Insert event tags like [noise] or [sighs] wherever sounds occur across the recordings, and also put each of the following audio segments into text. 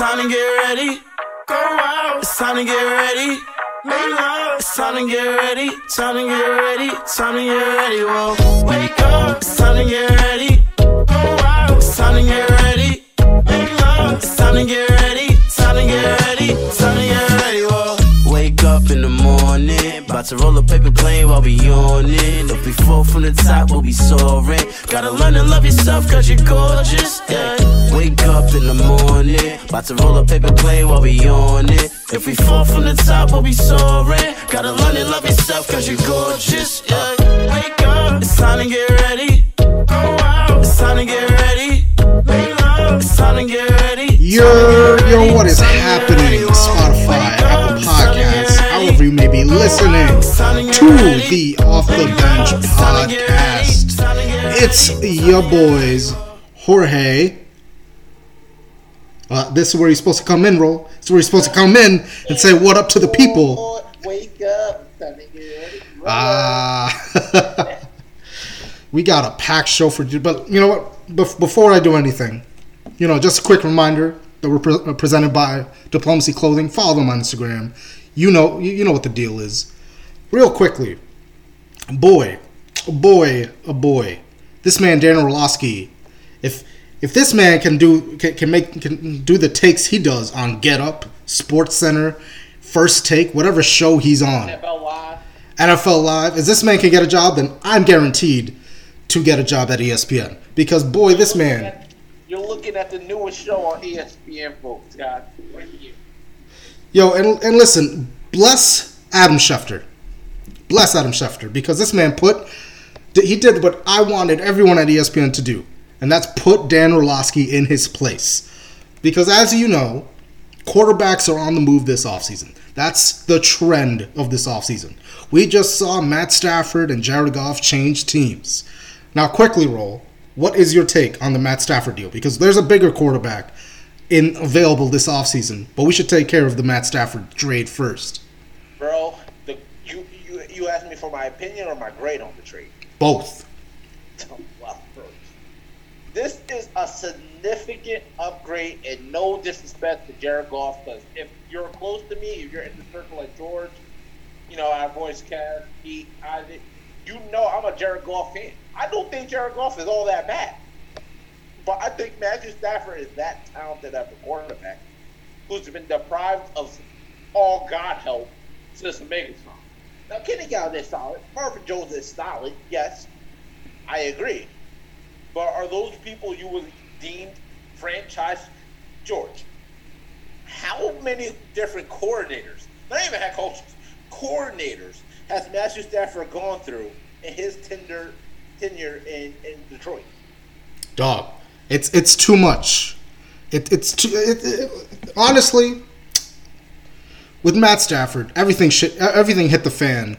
time to get ready. Go out. It's time to get ready. Make love. It's time to get ready. Time to get ready. Time to get ready. Whoa. Wake up. It's time to get ready. Go out. It's time to get ready. Make love. It's time to get ready. In the morning, about to roll a paper plane while we yawning. If we fall from the top, we'll be soaring. Gotta learn to love yourself, cause you're gorgeous. Yeah. Wake up in the morning, about to roll a paper plane while we yawning. If we fall from the top, we'll be soaring. Gotta learn to love yourself, cause you're gorgeous. Yeah. Wake up, it's time to get ready. Yo, yo, what is happening? Spotify, you may be listening to the Off the Bench podcast. It's your boys, Jorge. Uh, this is where you're supposed to come in, roll. This is where you're supposed to come in and say what up to the people. Wake up, it's time to get ready. Ah, [laughs] we got a packed show for you. But you know what? Bef- before I do anything, you know, just a quick reminder that we're pre- presented by Diplomacy Clothing. Follow them on Instagram. You know, you, you know what the deal is. Real quickly, boy, a boy, a boy. This man, Dan Orlovsky, if if this man can do can, can make can do the takes he does on Get Up, Sports Center, First Take, whatever show he's on. NFL Live. NFL Live, if this man can get a job, then I'm guaranteed to get a job at ESPN. Because boy, this man, You're looking at the newest show on ESPN, folks, guys. Right here. Yo, and and listen, bless Adam Schefter, bless Adam Schefter, because this man put he did what I wanted everyone at ESPN to do, and that's put Dan Orlovsky in his place. Because as you know, quarterbacks are on the move this offseason. That's the trend of this offseason. We just saw Matt Stafford and Jared Goff change teams. Now, quickly, roll. What is your take on the Matt Stafford deal? Because there's a bigger quarterback in available this offseason, but we should take care of the Matt Stafford trade first. Bro, the, you, you, you asked me for my opinion or my grade on the trade? Both. [laughs] This is a significant upgrade, and no disrespect to Jared Goff, because if you're close to me, if you're in the circle like George, you know, our voice cast, Pete, Isaac, you know I'm a Jared Goff fan. I don't think Jared Goff is all that bad. But I think Matthew Stafford is that talented at the quarterback who's been deprived of all God help since the Megatron. Now, Kenny Golladay is solid. Marvin Jones is solid, yes. I agree. But are those people you would deem franchise George? How many different coordinators, not even head coaches, coordinators has Matthew Stafford gone through in his tender tenure in, in Detroit? Dog, it's it's too much. It, it's too. It, it, honestly, with Matt Stafford, everything shit, everything hit the fan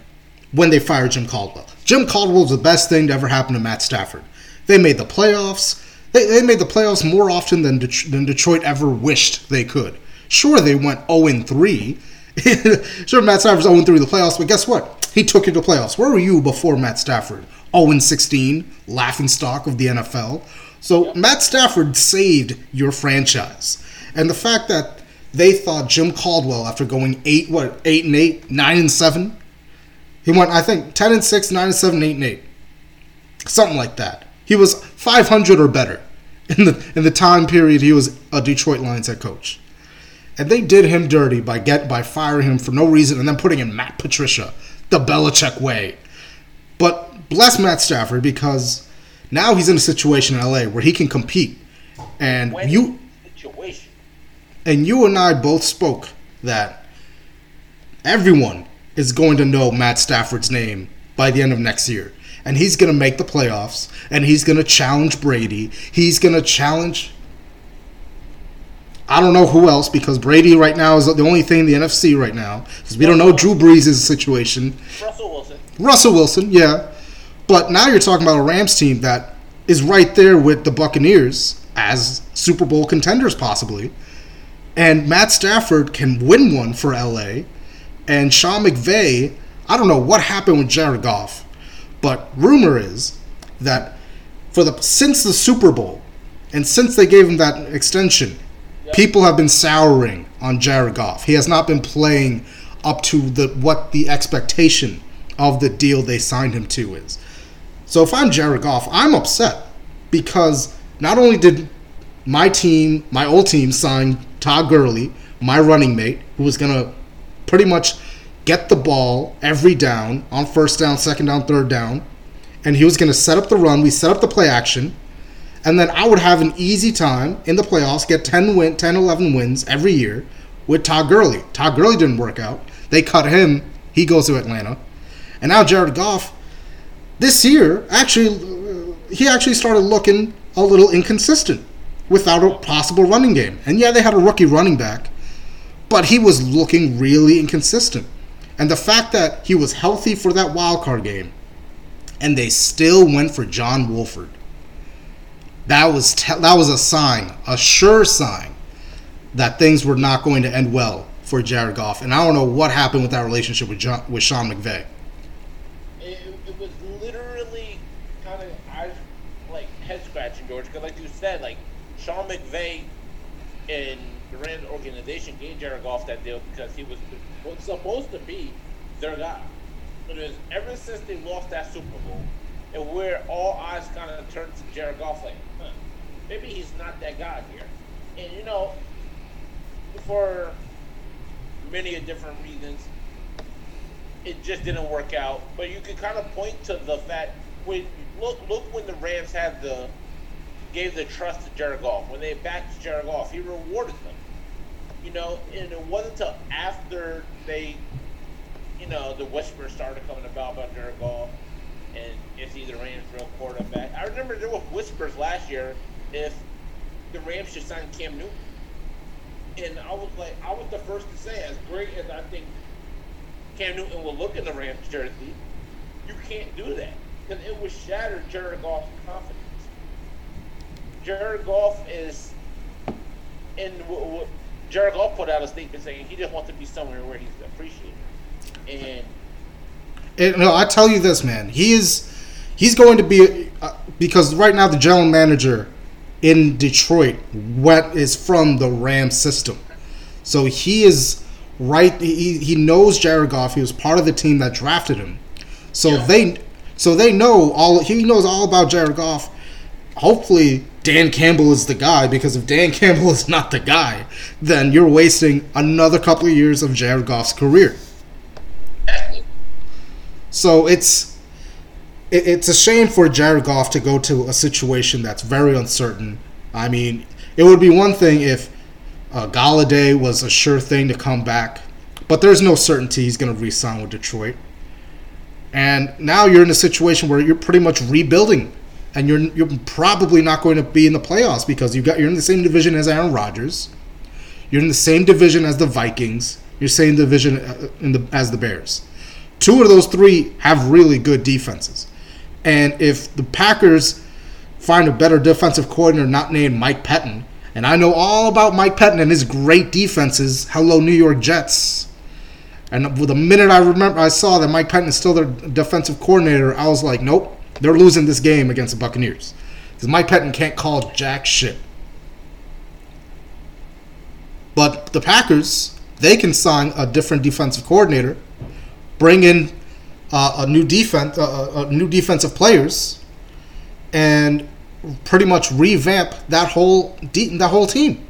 when they fired Jim Caldwell. Jim Caldwell was the best thing to ever happen to Matt Stafford. They made the playoffs. They, they made the playoffs more often than than Detroit ever wished they could. Sure, they went 0 3. [laughs] sure, Matt Stafford's 0 3 in the playoffs, but guess what? He took you to playoffs. Where were you before Matt Stafford? 0 16, laughing stock of the NFL. So Matt Stafford saved your franchise. And the fact that they thought Jim Caldwell, after going eight, what, eight and eight, nine and seven, he went, I think, ten and six, nine and seven, eight and eight, something like that. He was 500 or better [laughs] in the in the time period he was a Detroit Lions head coach. And they did him dirty by get by firing him for no reason and then putting in Matt Patricia, the Belichick way. But bless Matt Stafford because now he's in a situation in LA where he can compete. And When you situation. and you and I both spoke that everyone is going to know Matt Stafford's name by the end of next year. And he's going to make the playoffs and he's going to challenge Brady. He's going to challenge I don't know who else because Brady right now is the only thing in the NFC right now because we don't know Drew Brees' situation. Russell Wilson. Russell Wilson, yeah. But now you're talking about a Rams team that is right there with the Buccaneers as Super Bowl contenders, possibly. And Matt Stafford can win one for LA. And Sean McVay, I don't know what happened with Jared Goff, but rumor is that for the since the Super Bowl and since they gave him that extension, people have been souring on Jared Goff. He has not been playing up to the what the expectation of the deal they signed him to is. So if I'm Jared Goff, I'm upset because not only did my team, my old team, sign Todd Gurley, my running mate, who was gonna pretty much get the ball every down on first down, second down, third down, and he was gonna set up the run. We set up the play action and then I would have an easy time in the playoffs, get 10 win, 10, 11 wins every year with Todd Gurley. Todd Gurley didn't work out. They cut him. He goes to Atlanta. And now Jared Goff, this year, actually, he actually started looking a little inconsistent without a possible running game. And yeah, they had a rookie running back, but he was looking really inconsistent. And the fact that he was healthy for that wild card game, and they still went for John Wolford that was te- that was a sign, a sure sign that things were not going to end well for Jared Goff. And I don't know what happened with that relationship with John, with Sean McVay. It, it was literally kind of I like head scratching, George, because like you said, like Sean McVay and the Rams organization gave Jared Goff that deal because he was supposed to be their guy. But it was ever since they lost that Super Bowl, and where all eyes kind of turned to Jared Goff, like, huh, maybe he's not that guy here. And you know, for many different reasons, it just didn't work out. But you could kind of point to the fact when look look when the Rams had the gave the trust to Jared Goff when they backed Jared Goff, he rewarded them. You know, and it wasn't until after they, you know, the whispers started coming about about Jared Goff and if he's the Rams real quarterback. I remember there were whispers last year if the Rams should sign Cam Newton. And I was like, I was the first to say, as great as I think Cam Newton will look in the Rams jersey, you can't do that because it would shatter Jared Goff's confidence. Jared Goff is, in. w- Jared Goff put out a statement saying he just wants to be somewhere where he's appreciated, and It, no, I tell you this, man. He is he's going to be uh, because right now the general manager in Detroit what is from the Rams system. So he is right he, he knows Jared Goff. He was part of the team that drafted him. So Yeah. they so they know all he knows all about Jared Goff. Hopefully Dan Campbell is the guy because if Dan Campbell is not the guy, then you're wasting another couple of years of Jared Goff's career. So it's it, it's a shame for Jared Goff to go to a situation that's very uncertain. I mean, it would be one thing if uh, Golladay was a sure thing to come back, but there's no certainty he's going to re-sign with Detroit. And now you're in a situation where you're pretty much rebuilding, and you're you're probably not going to be in the playoffs because you got you're in the same division as Aaron Rodgers, you're in the same division as the Vikings, you're the same division uh, in the as the Bears. Two of those three have really good defenses. And if the Packers find a better defensive coordinator not named Mike Pettine, and I know all about Mike Pettine and his great defenses, hello New York Jets. And the minute I remember I saw that Mike Pettine is still their defensive coordinator, I was like, nope, they're losing this game against the Buccaneers. Because Mike Pettine can't call jack shit. But the Packers, they can sign a different defensive coordinator bring in uh, a new defense, uh, uh, new defensive players, and pretty much revamp that whole de- that whole team.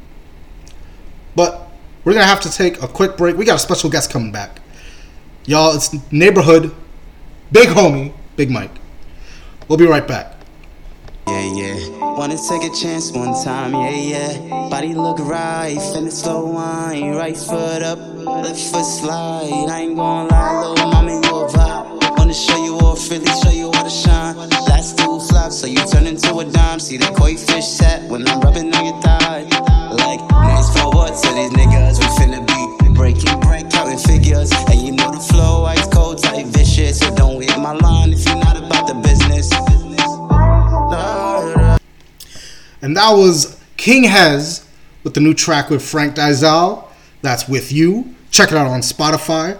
But we're gonna have to take a quick break. We got a special guest coming back, y'all. It's neighborhood, big homie, Big Mike. We'll be right back. Yeah, yeah. Wanna take a chance one time, yeah, yeah. Body look right, finna slow wine. Right foot up, left foot slide. I ain't gonna lie, little mama, you a vibe. Wanna show you off, really show you how to shine. Last two flops, so you turn into a dime. See the koi fish set when I'm rubbing on your thigh. Like, nice forward to these niggas, we finna be breaking, break, counting figures. And you know And that was King Hez with the new track with Frank Dizal. That's with you. Check it out on Spotify.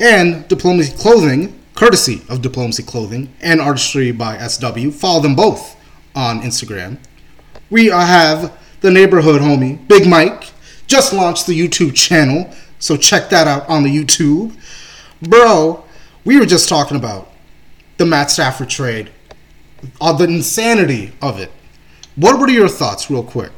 And Diplomacy Clothing, courtesy of Diplomacy Clothing and Artistry by SW. Follow them both on Instagram. We uh, have the neighborhood homie, Big Mike, just launched the YouTube channel, so check that out on the YouTube. Bro, we were just talking about the Matt Stafford trade, all the insanity of it. What were your thoughts, real quick?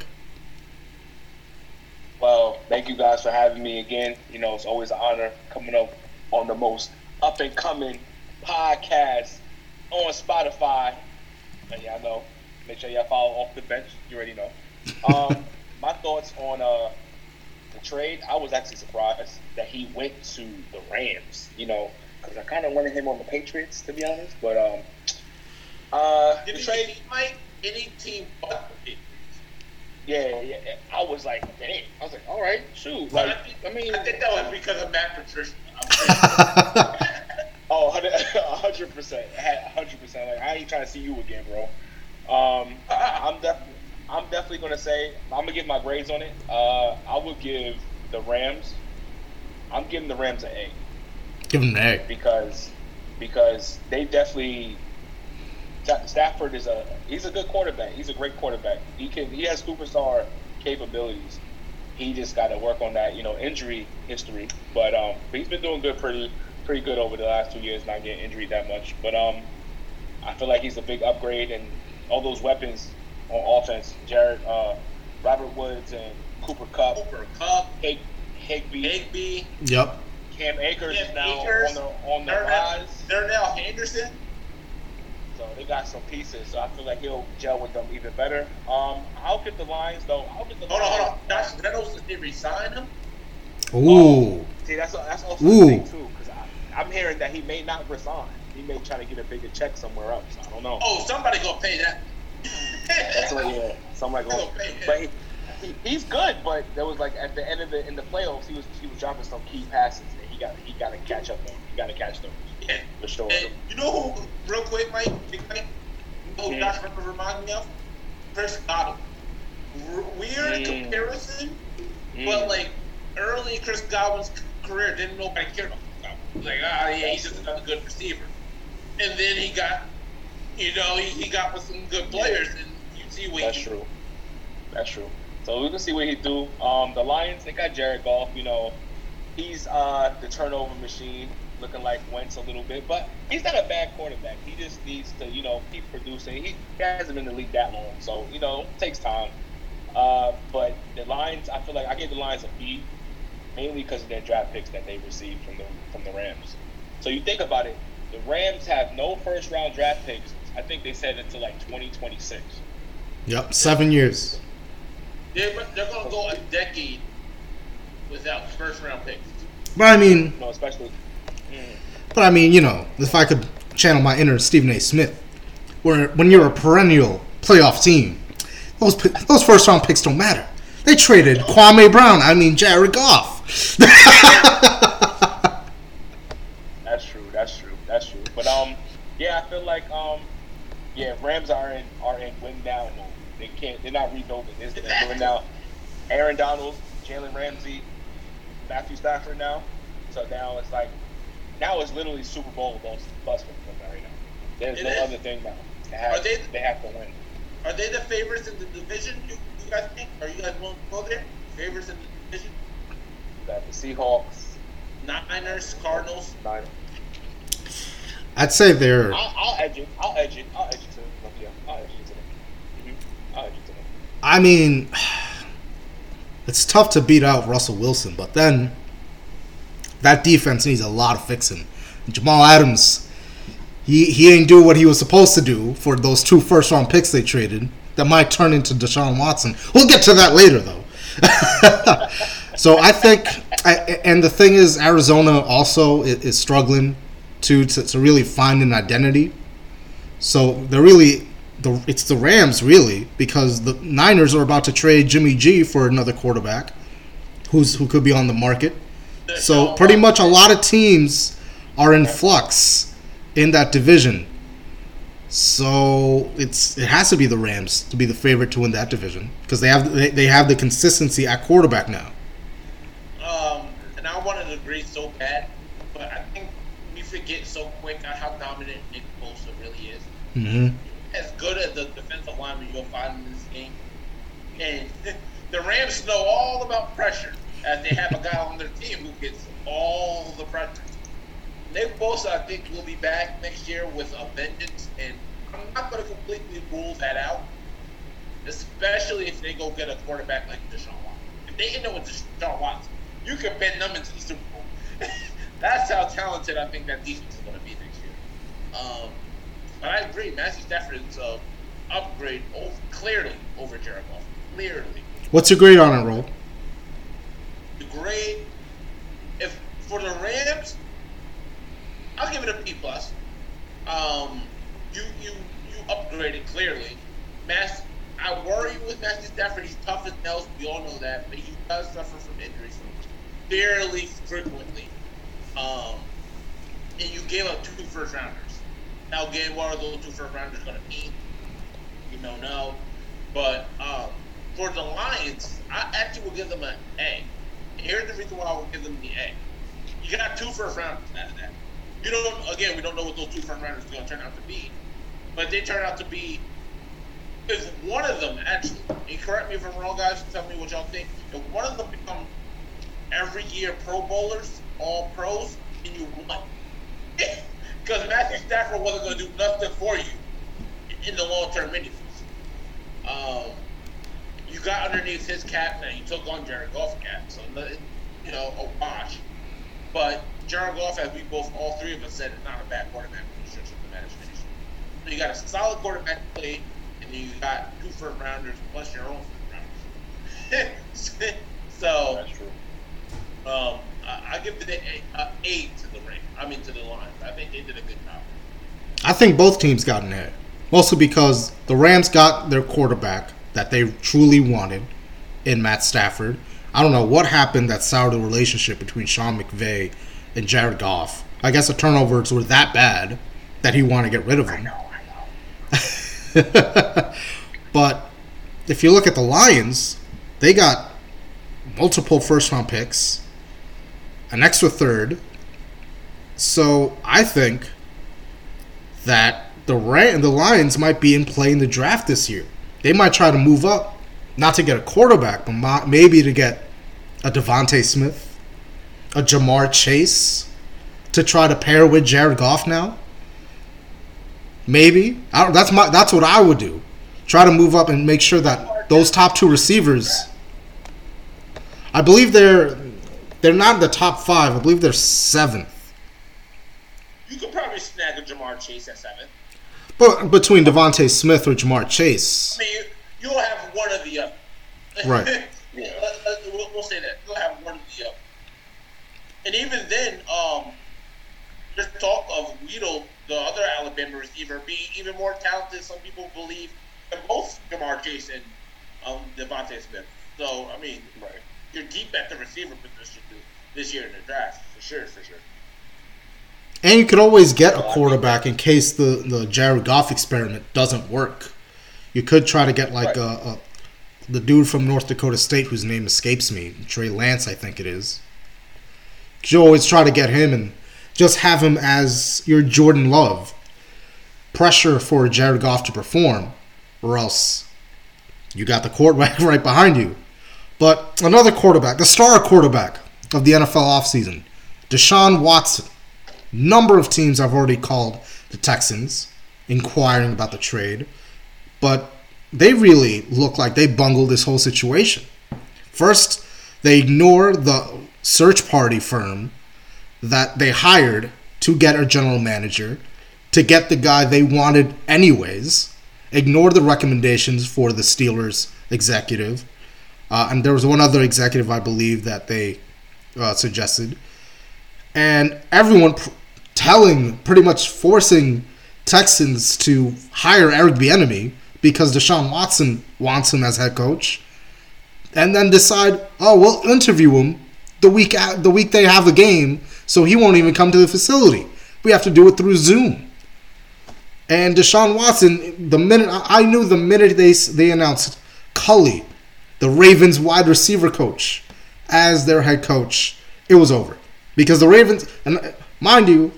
Well, thank you guys for having me again. You know, it's always an honor coming up on the most up and coming podcast on Spotify. And y'all know, make sure y'all follow off the bench. You already know. Um, [laughs] my thoughts on uh, the trade. I was actually surprised that he went to the Rams. You know, because I kind of wanted him on the Patriots to be honest. But um, uh, did the Any trade. team, Mike, any team but the Patriots. Yeah, yeah, yeah. I was like, dang. I was like, all right, shoot. Like, I, think, I mean, I think that was because of Matt Patricia. [laughs] I'm. Oh, 100 percent, hundred percent. Like I ain't trying to see you again, bro. Um, I'm definitely, I'm definitely gonna say I'm gonna give my grades on it. Uh, I would give the Rams. I'm giving the Rams an A Give them an egg. because because they definitely. Sta- Stafford is a he's a good quarterback. He's a great quarterback. He can he has superstar capabilities. He just got to work on that, you know, injury history. But um, but he's been doing good, pretty pretty good over the last two years, not getting injured that much. But um, I feel like he's a big upgrade, and all those weapons on offense, Jared, uh, Robert Woods, and Cooper Kupp, Cooper Kupp, Hig, Higbee, Higbee, Yep. Cam Akers Cam is now Akers, on the on the Darnell, rise. Darnell Henderson. So they got some pieces. So I feel like he'll gel with them even better. Um, I'll get the Lions though. I'll get the Hold on, hold on. Josh Reynolds, did resign him? Ooh. See, that's that's also Ooh. the thing too, because I'm hearing that he may not resign. He may try to get a bigger check somewhere else. I don't know. Oh, somebody gonna pay that. That's what, yeah. Somebody going, They'll pay but he, he, he's good. But there was like at the end of the in the playoffs, he was he was dropping some key passes that he got he got to catch up on. He got to catch those Yeah. for sure. And you know who, real quick, Mike, Big Mike, you know Mhm. Josh Reynolds reminds me of? Chris Godwin. Weird Mm. comparison, Mm. but like early Chris Godwin's career, didn't nobody care about Chris Godwin. Like, ah, yeah, he's just another good receiver. And then he got, you know, he, he got with some good players, and you see what That's he true. That's true. So we can see what he do. Um, the Lions, they got Jared Goff. You know, he's uh, the turnover machine, looking like Wentz a little bit, but he's not a bad quarterback. He just needs to, you know, keep producing. He, he hasn't been in the league that long, so you know, it takes time. Uh, but the Lions, I feel like I gave the Lions a B, mainly because of their draft picks that they received from the from the Rams. So you think about it, the Rams have no first round draft picks. I think they said until like 2026. Yep. Seven years. They're, they're going to go a decade without first round picks. But I mean, no, especially. But I mean, you know, if I could channel my inner Stephen A. Smith, where when you're a perennial playoff team, those those first round picks don't matter. They traded Kwame Brown. I mean, Jared Goff. [laughs] that's true. That's true. That's true. But um, yeah, I feel like um, yeah, Rams are in are in win now mode. They can't. They're not rebuilding. They're they're doing now. Aaron Donald, Jalen Ramsey, Matthew Stafford now. So now it's like now it's literally Super Bowl bust bust for them right now. There's It no is. other thing now. They have, Are they- they have to win. Are they the favorites in the division? You, you guys think? Are you guys willing to go there? Favorites in the division? You got the Seahawks. Niners, Cardinals. Nine. I'd say they're. I'll, I'll edge it. I'll edge it. I'll edge it to them. Yeah, I'll edge it to them. Mm-hmm. I'll edge it to them. I mean, [sighs] it's tough to beat out Russell Wilson, but then that defense needs a lot of fixing. Jamal Adams, he he ain't do what he was supposed to do for those two first round picks they traded. That might turn into Deshaun Watson. We'll get to that later, though. [laughs] so I think, I, and the thing is, Arizona also is, is struggling to, to to really find an identity. So they're really the it's the Rams really because the Niners are about to trade Jimmy G for another quarterback, who's who could be on the market. So pretty much a lot of teams are in flux in that division. So it's it has to be the Rams to be the favorite to win that division because they have they, they have the consistency at quarterback now. Um, and I wanted to agree so bad, but I think we forget so quick on how dominant Nick Bosa really is. hmm As good as the defensive lineman you'll find in this game, And [laughs] the Rams know all about pressure, as they have a guy on their team who gets all the pressure. Nick Bosa, I think, will be back next year with a vengeance, and I'm not going to completely rule that out, especially if they go get a quarterback like Deshaun Watson. If they end up with Deshaun Watson, you can bend them into the Super Bowl. [laughs] That's how talented I think that defense is going to be next year. Um, but I agree, Matthew Stafford is an upgrade over, clearly over Jared Goff. Clearly. What's your grade on it, Roll? Grade, if for the Rams, I'll give it a B plus. Um, you you you upgraded clearly. Mass, I worry with Matthew Stafford. He's tough as nails. We all know that, but he does suffer from injuries fairly frequently. Um, and you gave up two first rounders. Now, again, what are those two first rounders going to mean? You don't know. But um, for the Lions, I actually will give them an A. Here's the reason why I would give them the A. You got two first rounders out of that. You don't. Again, we don't know what those two first rounders are going to turn out to be, but they turn out to be. If one of them actually, and correct me if I'm wrong, guys, tell me what y'all think. If one of them become every year Pro Bowlers, all pros, and you won. [laughs] Because Matthew Stafford wasn't going to do nothing for you in the long term, anyways. Um, you got underneath his cap, now you took on Jared Goff cap, so you know a wash. But Jared Goff, as we both, all three of us said, is not a bad quarterback for the stretch of the imagination. So you got a solid quarterback play, and you got two first rounders plus your own first rounders. [laughs] so That's true. um, I, I give the an A, uh, A to the ring. I mean to the Lions. I think they did a good job. I think both teams got an A. Mostly because the Rams got their quarterback that they truly wanted in Matt Stafford. I don't know what happened that soured the relationship between Sean McVay and Jared Goff. I guess the turnovers were that bad that he wanted to get rid of him. [laughs] but if you look at the Lions, they got multiple first round picks, an extra third. So I think that the Ram- the Lions might be in play in the draft this year. They might try to move up, not to get a quarterback, but maybe to get a DeVonta Smith, a Ja'Marr Chase, to try to pair with Jared Goff now. Maybe that's my that's what I would do. Try to move up and make sure that those top two receivers. I believe they're they're not in the top five. I believe they're seventh. You could probably snag a Ja'Marr Chase at seven. But between DeVonta Smith or Ja'Marr Chase, I mean, you, you'll have one of the other. [laughs] Right. yeah. Let, let, we'll, we'll say that you'll have one of the other. And even then, um, there's talk of Waddle, the other Alabama receiver, being even more talented. Some people believe than both Ja'Marr Chase and um, DeVonta Smith. So I mean, Right. you're deep at the receiver position this year in the draft for sure, for sure. And you could always get a quarterback in case the the Jared Goff experiment doesn't work. You could try to get like Right. a, a the dude from North Dakota State whose name escapes me, Trey Lance, I think it is. You always try to get him and just have him as your Jordan Love. Pressure for Jared Goff to perform, or else you got the quarterback [laughs] right behind you. But another quarterback, the star quarterback of the NFL offseason, Deshaun Watson. Number of teams I've already called the Texans inquiring about the trade, but they really look like they bungled this whole situation. First, they ignore the search party firm that they hired to get a general manager, to get the guy they wanted anyways, ignored the recommendations for the Steelers executive, uh, and there was one other executive I believe that they uh, suggested, and everyone pr- telling, pretty much forcing Texans to hire Eric Bieniemy because Deshaun Watson wants him as head coach, and then decide, oh, we'll interview him the week the week they have the game, so he won't even come to the facility. We have to do it through Zoom. And Deshaun Watson, the minute I knew the minute they they announced Culley, the Ravens wide receiver coach, as their head coach, it was over because the Ravens and mind you,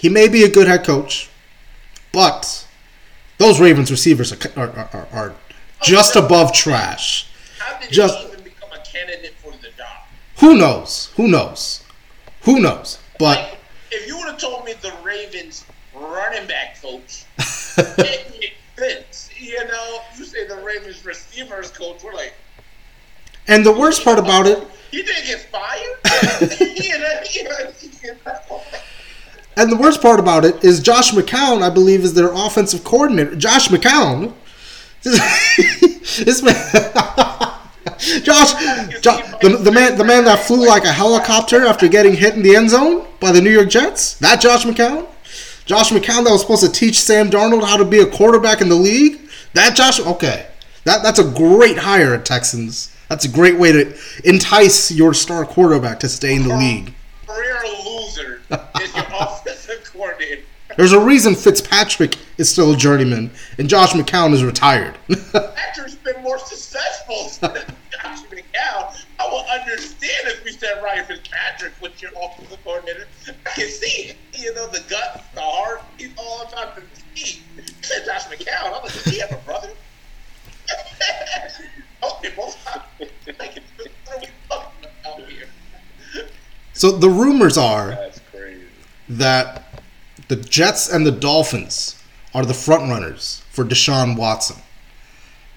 he may be a good head coach, but those Ravens receivers are are, are, are oh, just above trash. How did just- he even become a candidate for the job? Who knows? Who knows? Who knows? But Like, if you would have told me the Ravens running back coach, [laughs] it makes sense. You know, you say the Ravens receivers coach, we're like, and the worst part about it, you didn't get fired? [laughs] [laughs] you know, you know, and the worst part about it is Josh McCown, I believe, is their offensive coordinator. Josh McCown, [laughs] this man, [laughs] Josh, Jo- the, the man, the man that flew like a helicopter after getting hit in the end zone by the New York Jets. That Josh McCown, Josh McCown that was supposed to teach Sam Darnold how to be a quarterback in the league. That Josh, okay, that that's a great hire at Texans. That's a great way to entice your star quarterback to stay in the league. career loser is your offensive [laughs] coordinator. There's a reason Fitzpatrick is still a journeyman and Josh McCown is retired. [laughs] Patrick's been more successful [laughs] than Josh McCown. I will understand if we said Ryan Fitzpatrick was your offensive coordinator. I can see. You know, the gut, the heart, he's all on top of the team. Said Josh McCown. I'm like, does he have a brother? [laughs] okay, both sides. Like, what are we talking about here? so the rumors are That's crazy. that the Jets and the Dolphins are the front runners for Deshaun Watson.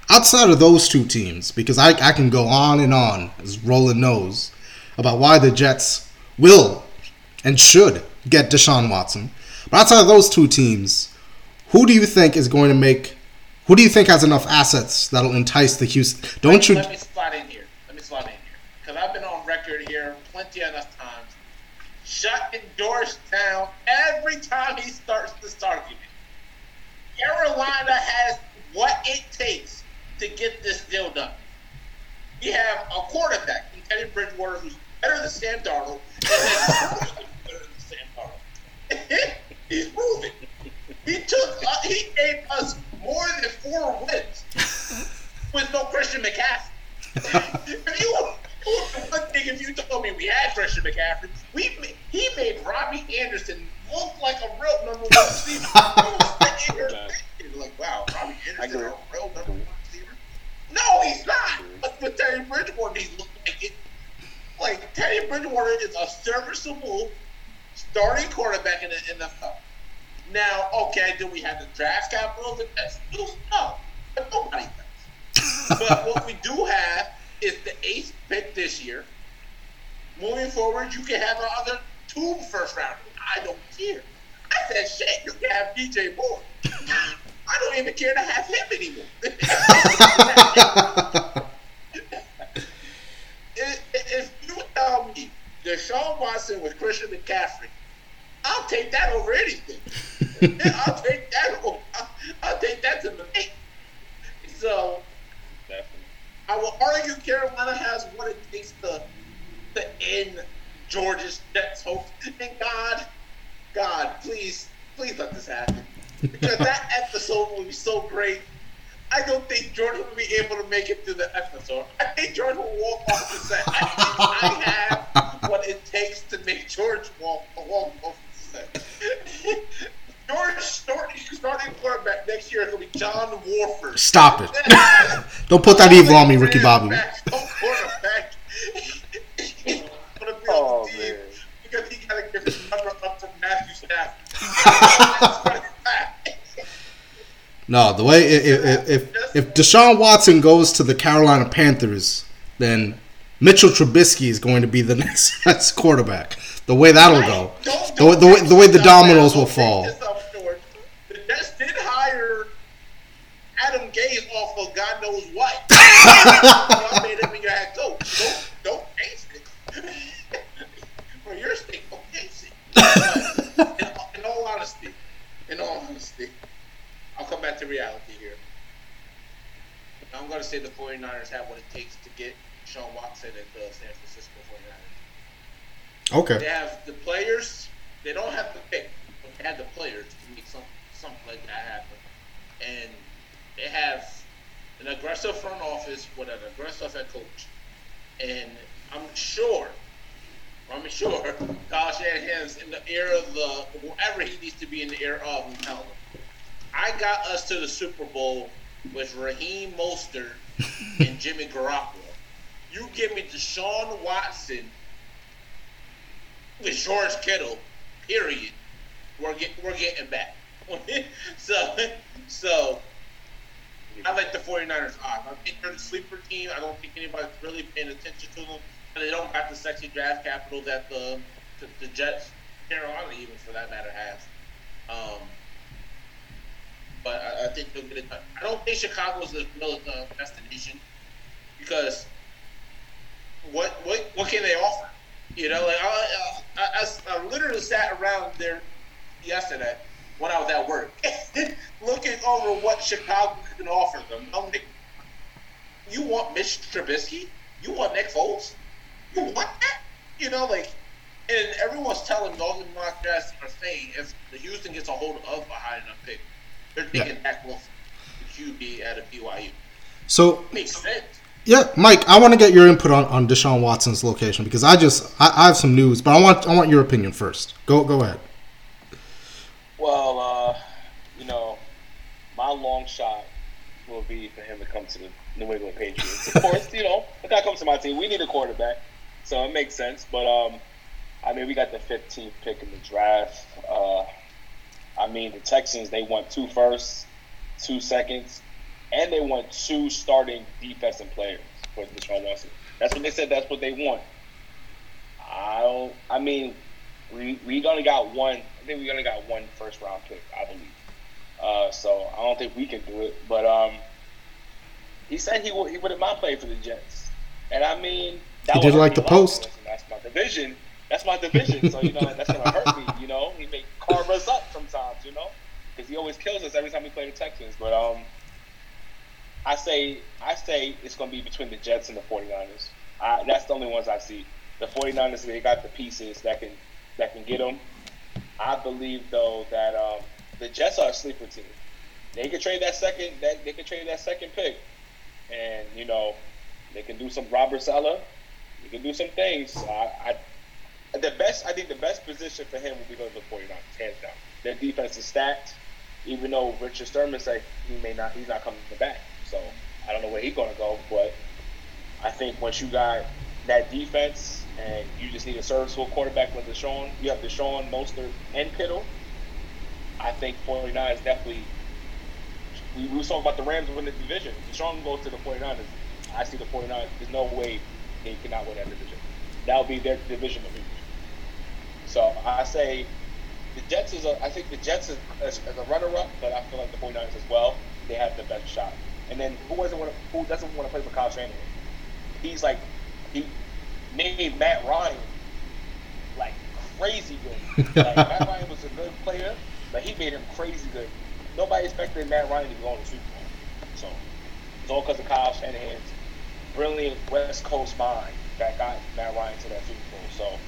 Outside of those two teams, because I, I can go on and on, as Roland knows, about why the Jets will and should get Deshaun Watson. But outside of those two teams, who do you think is going to make? Who do you think has enough assets that'll entice the Houston? Don't you? Let me slide in here. Let me slide in here. Because I've been on record here plenty enough. Shut in Georgetown every time he starts this argument. Carolina has what it takes to get this deal done. We have a quarterback in Teddy Bridgewater who's better than Sam Darnold. He's [laughs] proven. He took. Uh, he gave us more than four wins with no Christian McCaffrey. [laughs] if you one thing, if you told me we had Christian McCaffrey, we he made Robby Anderson look like a real number one receiver. He was thinking, like, wow, Robby Anderson, agree. a real number one receiver. No, he's not. But with Teddy Bridgewater, he looked like it. Like Teddy Bridgewater is a serviceable starting quarterback in the NFL. Now, okay, do we have the draft capital to test? No, but nobody does. but what we do have is the eighth pick this year. Moving forward, you can have another two first rounders. I don't care. I said, shit, you can have DJ Moore. [laughs] I don't even care to have him anymore. [laughs] if, if you tell me Deshaun Watson with Christian McCaffrey, I'll take that over anything. [laughs] I'll take that. Over, I'll, I'll take that to the. So. I will argue Carolina has what it takes to to end George's Jets hope. And God, God, please, please let this happen. Because that [laughs] episode will be so great. I don't think Georgia will be able to make it through the episode. I think George will walk off the set. I think I have what it takes to make George walk, walk off the set. [laughs] George starting, starting quarterback next year is going to be John Wolford. Stop it! [laughs] Don't put that evil on me, Ricky Bobby. Quarterback. He's [laughs] gonna be Oh, on the team man. because he got to give his number up to Matthew Stafford. [laughs] No, the way if if, if if Deshaun Watson goes to the Carolina Panthers, then Mitchell Trubisky is going to be the next, next quarterback. The way that'll go, Don't- the, the way the way the take this up, dominoes will fall. take this up, George. The Jets did hire Adam Gase off of God knows what. [laughs] Y'all made him your head coach. Don't don't it. [laughs] For your sake, don't chase it. In, in all honesty, in all honesty, I'll come back to reality here. I'm going to say the 49ers have what it takes to get Sean Watson at the San Francisco 49ers. Okay. They have the players. They don't have the pick, but they have the players to make some something like that happen. And they have an aggressive front office with an aggressive head coach. And I'm sure, I'm sure, Kyle Shanahan's in the ear of the whoever he needs to be in the ear of and tell them, I got us to the Super Bowl with Raheem Mostert and Jimmy Garoppolo. You give me Deshaun Watson with George Kittle, period. We're get, we're getting back. [laughs] so so I like the 49ers odds. I think they're the sleeper team. I don't think anybody's really paying attention to them. And they don't have the sexy draft capital that the the, the Jets, Carolina even for that matter, has. Um, but I, I think they'll get it done. I don't think Chicago's the real uh, destination because what what what can they offer? You know, like I, I, I literally sat around there yesterday when I was at work, [laughs] looking over what Chicago can offer them. I'm like, you want Mitch Trubisky? You want Nick Foles? You want that? You know, like, and everyone's telling me all the mock drafts are saying if the Houston gets a hold of a high enough pick, they're taking Yeah. Dak Wilson, the QB at a BYU. So Makes sense. Yeah, Mike, I want to get your input on, on Deshaun Watson's location because I just I, I have some news, but I want I want your opinion first. Go go ahead. Well, uh, you know, my long shot will be for him to come to the New England Patriots. Of course, you know, if that comes to my team, we need a quarterback, so it makes sense. But um, I mean, we got the 15th pick in the draft. Uh, I mean, the Texans they want two firsts, two seconds, and they want two starting defensive players for Deshaun Watson. That's what they said. That's what they want. I don't. I mean, we we only got one. I think we only got one first round pick, I believe. Uh, so I don't think we can do it. But um, he said he would he wouldn't mind playing for the Jets, and I mean that He did like the post. That's my division. That's my division. So you know that's gonna hurt me. You know he may carve us up sometimes. You know because he always kills us every time we play the Texans. But um, I say I say it's gonna be between the Jets and the 49ers. I, that's the only ones I see. The 49ers they got the pieces that can that can get them. I believe though that um, the Jets are a sleeper team. They could trade that second. That they could trade that second pick, and you know they can do some Robert Saleh. They can do some things. I, I the best. I think the best position for him would be going to the 49ers, hands down. Their defense is stacked. Even though Richard Sherman said he may not, he's not coming back. So I don't know where he's going to go, but I think once you got that defense and you just need a serviceable quarterback with Deshaun, you have Deshaun, Mostert, and Kittle. I think 49 is definitely. We, we was talking about the Rams win the division. Deshaun goes to the 49ers. I see the 49ers. There's no way they cannot win that division. That would be their division to. So I say the Jets is a. I think the Jets is, as, as a runner-up, but I feel like the 49ers as well. They have the best shot. And then who doesn't want to? Who doesn't want to play for Kyle Shanahan? He's like he made Matt Ryan like crazy good. [laughs] Like, Matt Ryan was a good player, but he made him crazy good. Nobody expected Matt Ryan to go on the Super Bowl. So it's all because of Kyle Shanahan's brilliant West Coast mind that got Matt Ryan to that Super Bowl. So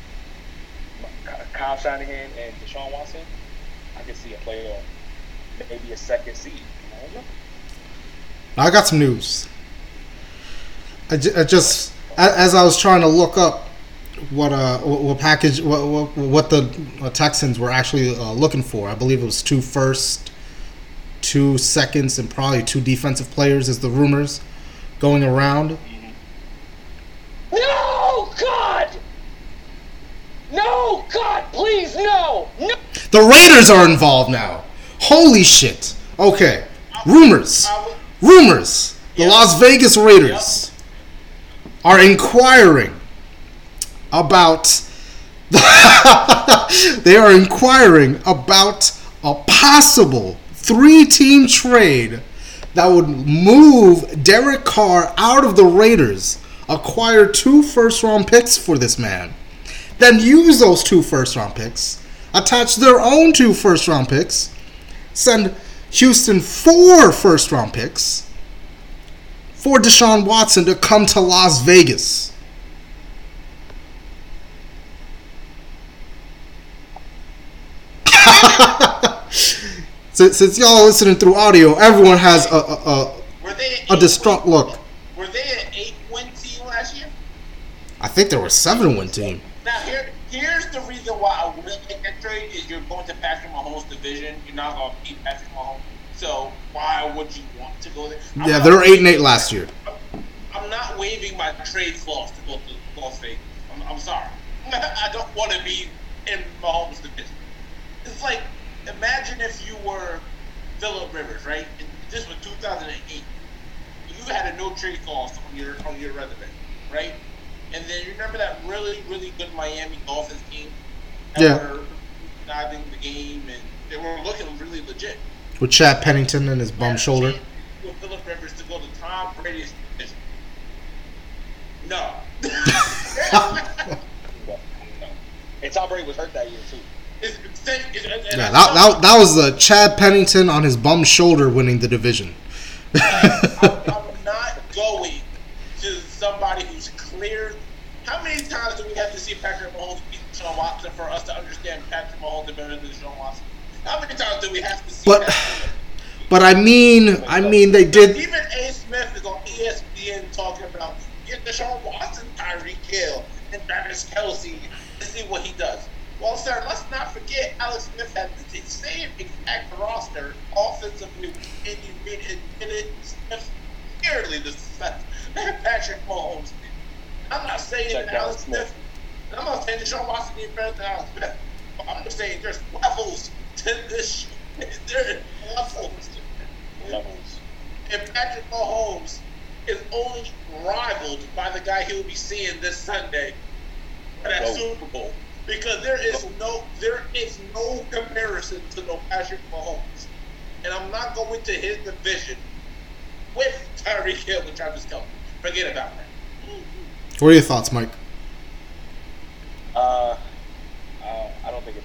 Kyle Shanahan and Deshaun Watson, I can see a playoff, maybe a second seed. I don't know. I got some news. I, just as I was trying to look up what uh what, what package what, what what the uh, Texans were actually uh, looking for. I believe it was two first, two seconds, and probably two defensive players, as the rumors going around. No, God! No, God, please, no! No! The Raiders are involved now. Holy shit! Okay, rumors, I rumors. The Las Vegas Raiders are inquiring about. [laughs] they are inquiring about a possible three-team trade that would move Derek Carr out of the Raiders, acquire two first-round picks for this man, then use those two first-round picks, attach their own two first-round picks, send Houston four first-round picks for Deshaun Watson to come to Las Vegas. [laughs] since, since y'all are listening through audio, everyone has a, a, a, a distraught look. Were they an eight-win team last year? I think there were seven win team. Now here, here's the reason why I wouldn't make that trade is you're going to Patrick Mahomes' division. You're not going to beat Patrick Mahomes. So why would you want to go there? I'm Yeah, they were eight and eight last year. I'm not waving my trade clause to go to Las Vegas. I'm, I'm sorry. [laughs] I don't want to be in Mahomes' division. It's like imagine if you were Philip Rivers, right? And this was 2008. You had a no trade clause on your on your resume, right? And then you remember that really really good Miami Dolphins team that Yeah. were diving the game and they were looking really legit. With Chad Pennington and his bum shoulder. With Philip Rivers to go to Tom Brady's division. No. [laughs] And Tom Brady was hurt that year too. It's, it's, it's, it's, Yeah, that, that, that was the Chad Pennington on his bum shoulder winning the division. I'm, [laughs] I'm not going to somebody who's clear. How many times do we have to see Patrick Mahomes beat Deshaun Watson for us to understand Patrick Mahomes is better than Deshaun Watson? How many times do we have to see But- that? But I mean, I mean, they did. Even A. Smith is on ESPN talking about get Deshaun Watson, Tyreek Hill, and Travis Kelce to see what he does. Well, sir, let's not forget Alex Smith had the same exact roster offensively, and you made it, and it Smith clearly the Patrick Mahomes. I'm not saying Check that out Alex Smith. Smith. I'm not saying Deshaun Watson is better than Alex Smith. I'm just saying there's levels to [laughs] this. shit. There are levels. Levels. And Patrick Mahomes is only rivaled by the guy he'll be seeing this Sunday at that Oh. Super Bowl. Because there is no there is no comparison to no Patrick Mahomes. And I'm not going to his division with Tyreek Hill and Travis Kelce. Forget about that. What are your thoughts, Mike? Uh, uh, I don't think it makes sense.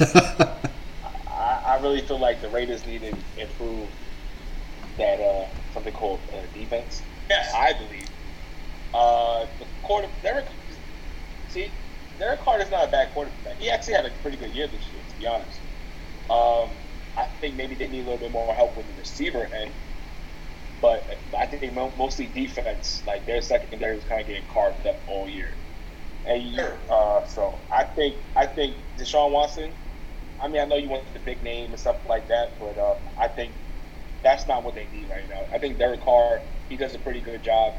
I, I really feel like the Raiders need to improve that uh, something called uh, defense. Yes. I believe. Uh, the quarter, Derek, see, Derek Carr is not a bad quarterback. He actually had a pretty good year this year, to be honest. Um, I think maybe they need a little bit more help with the receiver end, but I think they mostly defense. Like their secondary was kind of getting carved up all year. And uh, so I think I think Deshaun Watson. I mean, I know you want the big name and stuff like that, but uh, I think that's not what they need right now. I think Derek Carr he does a pretty good job.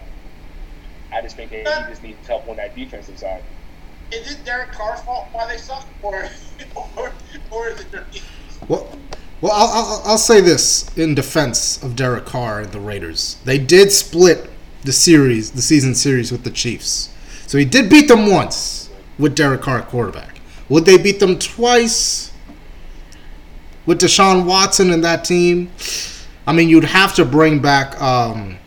I just think they, he just needs help on that defensive side. Is it Derek Carr's fault why they suck? Or or, or is it their defense? Well, well, I'll, I'll, I'll say this in defense of Derek Carr and the Raiders. They did split the series, the season series with the Chiefs. So he did beat them once with Derek Carr at quarterback. Would they beat them twice with Deshaun Watson and that team? I mean, you'd have to bring back um,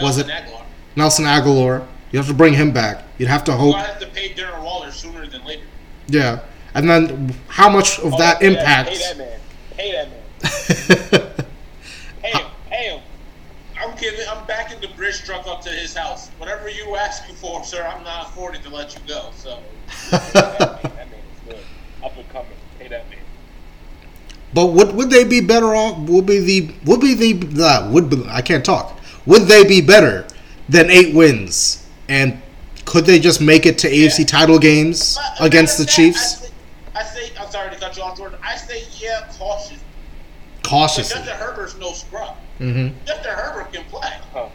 Was it- Nelson Agholor. Nelson Agholor. You have to bring him back. You'd have to hope. have to pay Darren Waller sooner than later. Yeah. And then how much of that Oh, pay impacts? Pay that man. Pay that man. [laughs] Him. Him. I'm giving. I'm backing the bridge truck up to his house. Whatever you asking for, sir, I'm not affording to let you go. So [laughs] that man, that man is good. Up and coming. Pay that man. But would would they be better off? Would be the would be the uh, would be, I can't talk. Would they be better than eight wins? And could they just make it to AFC title games But against the matter of Chiefs? I say, I say. I'm sorry to cut you off, Jordan. I say yeah, cautious. But Cautiously. Justin Herbert's no scrub. hmm Justin Herbert can play. [laughs]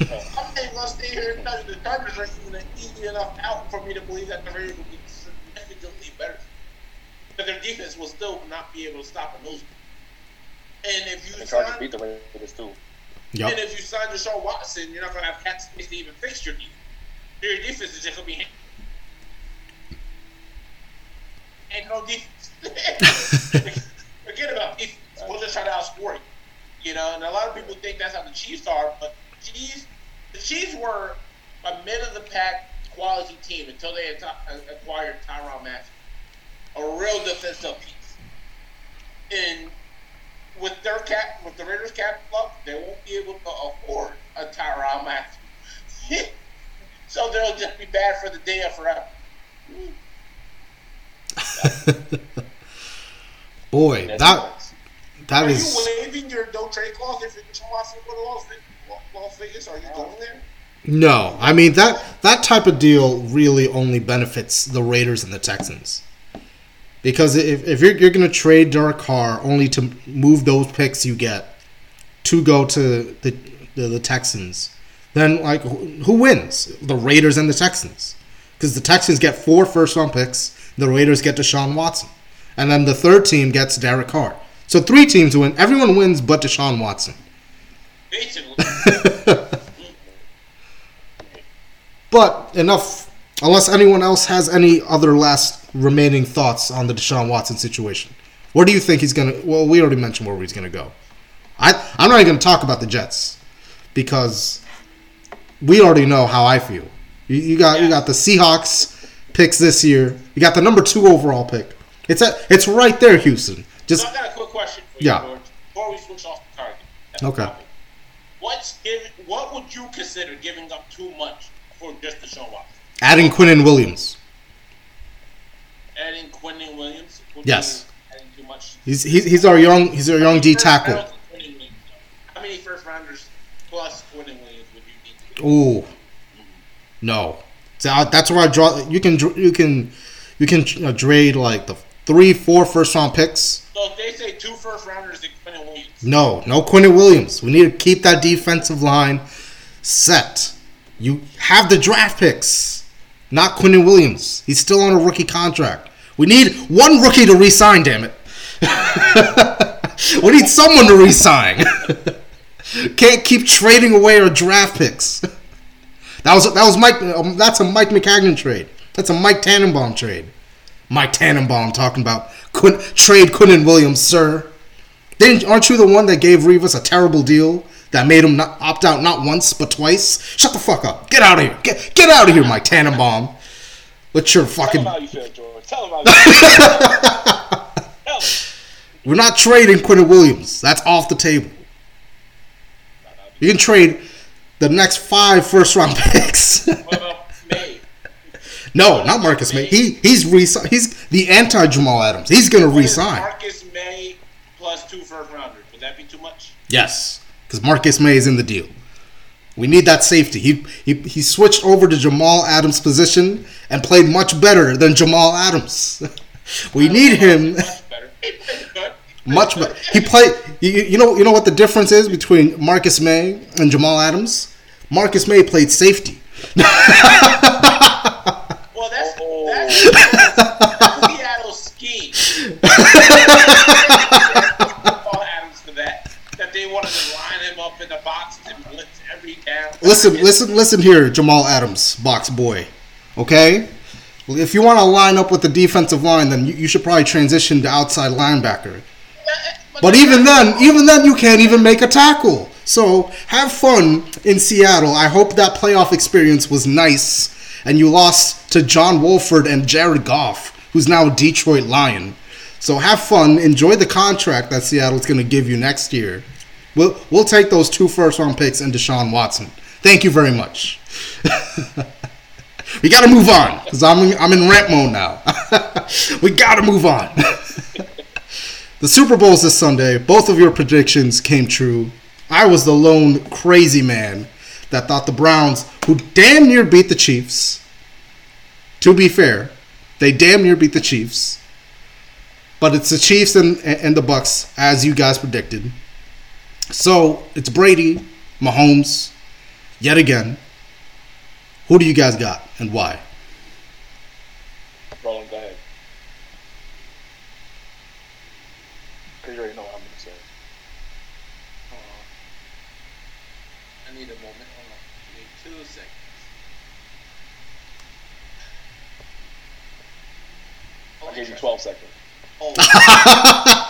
Huh. I'm not even gonna stay here and tell you the Chargers are even an easy enough out for me to believe that the Raiders will be significantly better. But their defense will still not be able to stop a nose. And if you The Chargers sign, beat the Raiders too. and if you sign Deshaun Watson, you're not gonna have cap space to even fix your defense. Your defense is just gonna be ain't no defense. [laughs] Forget about defense. We'll just try to outscore you. You know, and a lot of people think that's how the Chiefs are, but Chiefs, the Chiefs were a mid of the pack quality team until they had t- acquired Tyrann Mathieu, a real defensive piece. And with their cap, with the Raiders cap luck, they won't be able to afford a Tyrann Mathieu. [laughs] so they'll just be bad for the day or forever. [laughs] Boy, That's that that Are is you waiving your no trade clause if Watson go to Las Vegas? Las Vegas? Are you going there? no. I mean that that type of deal really only benefits the Raiders and the Texans. Because if, if you're, you're going to trade Derek Carr only to move those picks you get to go to the, the, the Texans, then like who who wins? The Raiders and the Texans. Because the Texans get four first round picks, the Raiders get Deshaun Watson. And then the third team gets Derek Carr. So three teams win. Everyone wins but Deshaun Watson. Basically, [laughs] But enough. Unless anyone else has any other last remaining thoughts on the Deshaun Watson situation, where do you think he's gonna? Well, we already mentioned where he's gonna go. I I'm not even gonna talk about the Jets because we already know how I feel. You, you got you got the Seahawks picks this year. You got the number two overall pick. It's at, it's right there, Houston. Just so I got a quick question for you, Yeah. George. Before we switch off the target. Okay. topic. What's given, What would you consider giving up too much for just Deshaun Watson? Adding Quinnen Williams. Adding Quinnen Williams? Yes. Adding too much. He's he's, he's our young he's our young D tackle. round for Quinnen Williams, though. How many first rounders plus Quinnen Williams would you need to get? Ooh, no. So that's where I draw. You can you can you can uh, trade like the three, four first round picks. So if they say two first rounders and Quinnen Williams, No, no Quinnen Williams. We need to keep that defensive line set. You have the draft picks, not Quinnen Williams. He's still on a rookie contract. We need one rookie to re-sign. Damn it. [laughs] we need someone to re-sign. [laughs] Can't keep trading away our draft picks. [laughs] That was that was Mike. Um, that's a Mike Maccagnan trade. That's a Mike Tannenbaum trade. Mike Tannenbaum talking about Quin, trade Quinnen Williams, sir. Didn't aren't you the one that gave Revis a terrible deal that made him not opt out not once but twice? Shut the fuck up. Get out of here. Get get out of here, Mike Tannenbaum. With your Tell fucking him how you feel, George. Tell him how you feel. [laughs] Tell him. We're not trading Quinnen Williams. That's off the table. You can trade the next five first round picks. May? [laughs] no, not Marcus Maye. He he's re he's the anti Jamal Adams. He's gonna resign. Marcus Maye plus two first rounders. Would that be too much? Yes, because Marcus Maye is in the deal. We need that safety. He, he he switched over to Jamal Adams' position and played much better than Jamal Adams. [laughs] we need him [laughs] Much better. He played good. much better. He played. You, you know you know what the difference is between Marcus Maye and Jamal Adams. Marcus Maye played safety. [laughs] Well, that's that's, that's Seattle's scheme. Paul Adams for that. That they wanted to line him up in the box and blitz every down. Listen, listen, listen here, Jamal Adams, box boy. Okay? If you want to line up with the defensive line, then you, you should probably transition to outside linebacker. But even then, even then, you can't even make a tackle. So have fun in Seattle. I hope that playoff experience was nice, and you lost to John Wolford and Jared Goff, who's now a Detroit Lion. So have fun. Enjoy the contract that Seattle's going to give you next year. We'll we'll take those two first round picks and Deshaun Watson. Thank you very much. [laughs] we got to move on because I'm in, I'm in rant mode now. [laughs] we got to move on. [laughs] The Super Bowl's this Sunday. Both of your predictions came true. I was the lone crazy man that thought the Browns, who damn near beat the Chiefs, to be fair, they damn near beat the Chiefs. But it's the Chiefs and, and the Bucks, as you guys predicted. So it's Brady, Mahomes, yet again. Who do you guys got and why? Roland, go ahead. Because you already know what I'm going to say. Uh, I need a moment. Hold on. Give me two seconds. I'll give you 12 seconds. Oh. [laughs]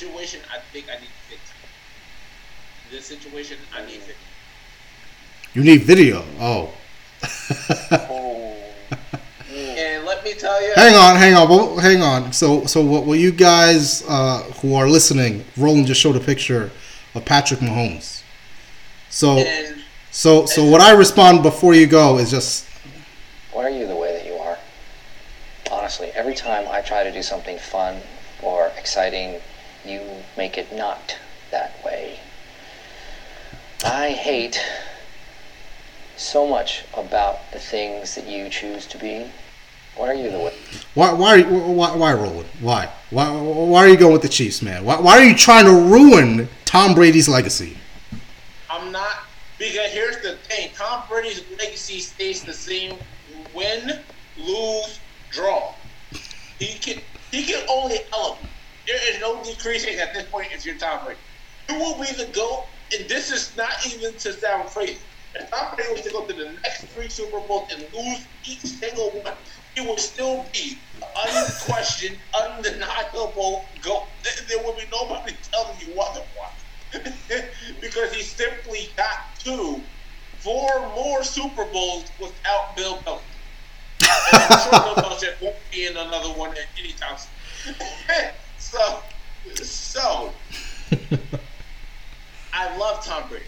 In this situation, I think I need 15. In this situation, I need 15. You need video. Oh. Oh. And let me tell you, Hang on, hang on, hang on. So, so what? What you guys uh, who are listening? Roland just showed a picture of Patrick Mahomes. So, and so, so what I respond before you go is just Why are you the way that you are? Honestly, every time I try to do something fun or exciting, you make it not that way. I hate so much about the things that you choose to be Why are you the way? Why? Why? Are you, why? Why rolling? Why? Why? Why are you going with the Chiefs, man? Why? Why are you trying to ruin Tom Brady's legacy? I'm not because here's the thing: Tom Brady's legacy stays the same. Win, lose, draw. He can he can only elevate. There is no decreasing at this point if you're Tom Brady. You will be the GOAT, and this is not even to sound crazy. If Tom Brady was to go to the next three Super Bowls and lose each single one, he would still be unquestioned, [laughs] undeniable GOAT. There- would be nobody telling you otherwise. [laughs] because he simply got to four more Super Bowls without Bill Belichick. I'm sure Bill Belichick won't be in another one at any time. [laughs] so, so [laughs] I love Tom Brady.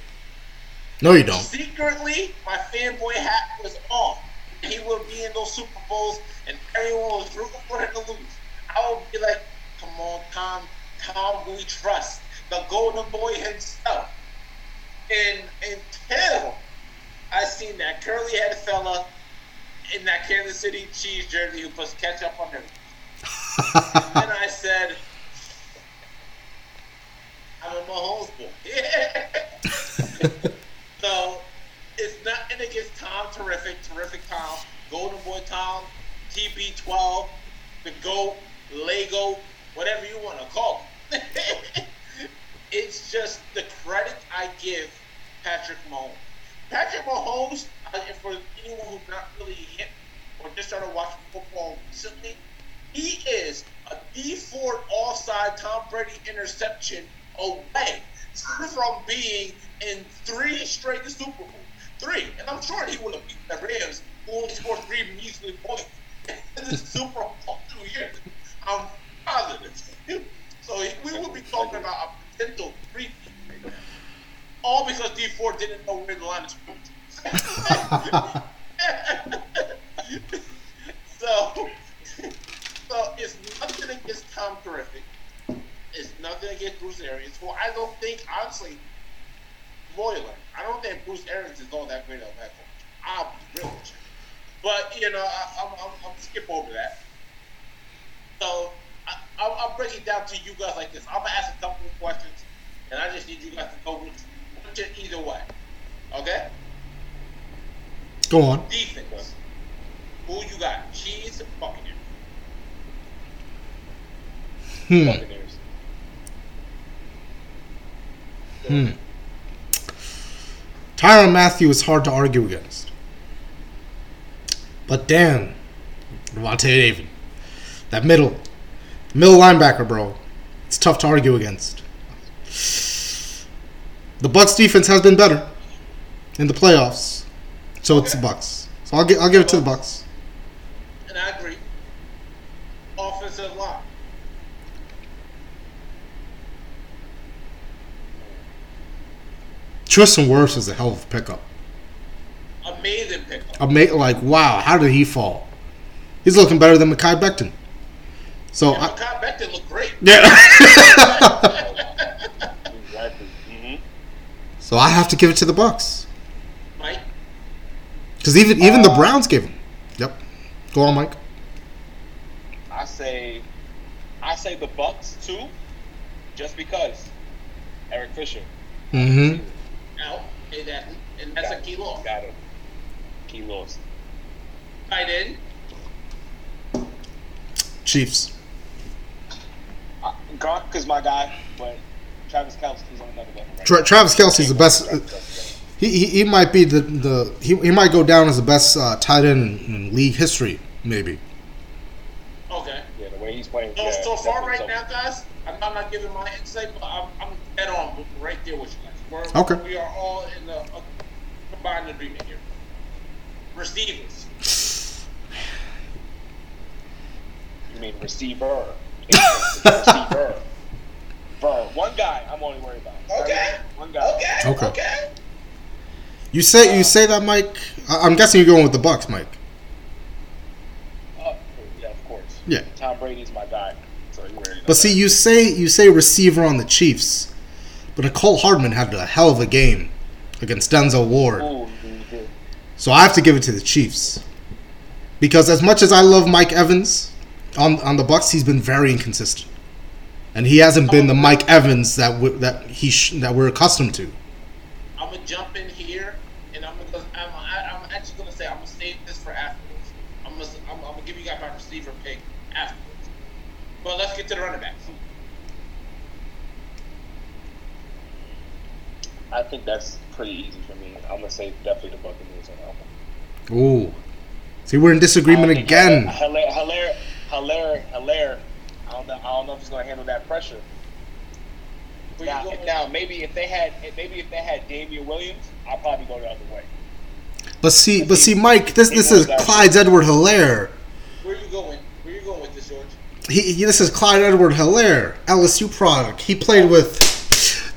No, you don't. Secretly, my fanboy hat was off. He would be in those Super Bowls, and everyone was rooting for him to lose. I would be like, "Come on, Tom, Tom, we trust the Golden Boy himself." And until I seen that curly-headed fella in that Kansas City Chiefs jersey who puts ketchup on him, [laughs] and I said, "I'm a Mahomes boy." [laughs] So it's nothing against Tom. Terrific, terrific Tom. Golden Boy Tom, TB12, the GOAT, Lego, whatever you want to call it. [laughs] it's just the credit I give Patrick Mahomes. Patrick Mahomes, uh, for anyone who's not really hit or just started watching football recently, he is a Dee Ford offside Tom Brady interception away from being in three straight Super Bowls. Three. And I'm sure he would have the Rams, who only scored three measly points [laughs] in the Super Bowl two years. I'm positive. So we would be talking about a potential three right now. All because Dee Ford didn't know where the line scrimmage [laughs] so, [laughs] so it's nothing against Tom Terrific. It's nothing against Bruce Arians, who I don't think, honestly, Moylan. I don't think Bruce Arians is all that great of a head coach. I'll be real with you. But, you know, I, I'm, I'm, I'm skip over that. So, I, I'll, I'll break it down to you guys like this. I'm going to ask a couple of questions, and I just need you guys to go with, with it either way. Okay? Go on. Defense. Who you got? And Buccaneers. Hmm. Buccaneers. Hmm. Tyrann Mathieu is hard to argue against. But damn, Lavonte David. That middle. Middle linebacker, bro. It's tough to argue against. The Bucks defense has been better in the playoffs. So it's the Bucks. So I'll give I'll give it to the Bucks. And I agree. Offensive line. Tristan Wirfs is a hell of a pickup. Amazing pickup. Ama- like wow, how did he fall? He's looking better than Mekhi Becton. So Yeah, I, Mekhi Becton looked great. yeah. [laughs] Exactly. hmm So I have to give it to the Bucks Mike, because even even the Uh, Browns gave him. Yep. Go on, Mike. I say, I say the Bucks too, just because Eric Fisher. Mm-hmm. Out, and, that, and that's a key loss. Got him. Key loss. Tight end, Chiefs. Uh, Gronk is my guy, but Travis Kelce's on another level. Right Tra- Travis Kelce's the best. He, he, he might be the, the he, he might go down as the best uh, tight end in, in league history, maybe. okay. Yeah, the way he's playing. So, yeah, so far right something. now, guys, I'm, I'm not giving my insight, but I'm, I'm dead on right there with you guys. We're, Okay. We are all in a, a combined agreement here. Receivers. You mean receiver? [laughs] receiver. Burr. One guy. I'm only worried about. Okay. One guy. Okay. Okay. Okay. You say you say that, Mike. I, I'm guessing you're going with the Bucks, Mike. Uh, yeah, of course. Yeah. Tom Brady's my guy. So you already know But see, you say you say receiver on the Chiefs, but Mecole Hardman had a hell of a game against Denzel Ward. So I have to give it to the Chiefs. Because as much as I love Mike Evans on on the Bucks, he's been very inconsistent, and he hasn't been the Mike Evans that w- that he sh- that we're accustomed to. I'm gonna jump in here, and I'm gonna. I'm, I'm actually gonna say I'm gonna save this for afterwards. I'm gonna. I'm, I'm gonna give you guys my receiver pick afterwards. But let's get to the running backs. I think that's pretty easy for me. I'm gonna say definitely the Buccaneers on that one. Ooh, see, we're in disagreement I think again. Helaire, Helaire, Helaire, Helaire. I don't know. I don't know if he's gonna handle that pressure. Now, you going? now maybe if they had, maybe if they had Damien Williams, I'd probably go the other way. But see, but see, Mike, this this is Clyde's Edward Helaire. Where are you going? Where are you going with this, George? He, he this is Clyde Edward Helaire, LSU product. He played with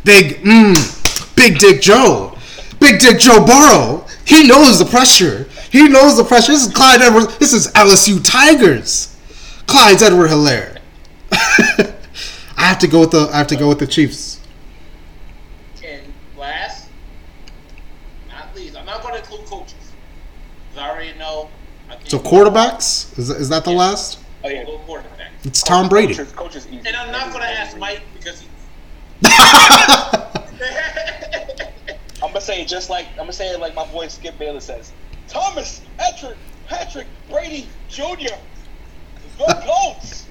Big mm, Big Dick Joe, Big Dick Joe Burrow. He knows the pressure. He knows the pressure. This is Clyde Edward. This is LSU Tigers. Clyde's Edward Helaire. [laughs] I have to go with the. I have to go with the Chiefs. And last, not least, I'm not going to include coaches. I already know. I So quarterbacks is is that the last? Oh yeah, Go quarterback. It's Tom Brady. Coach is, coach is easy. And I'm not going to ask Mike because he. [laughs] [laughs] I'm gonna say it just like I'm gonna say it like my boy Skip Bayless says. Thomas, Patrick, Patrick, Brady, Jr. The Colts.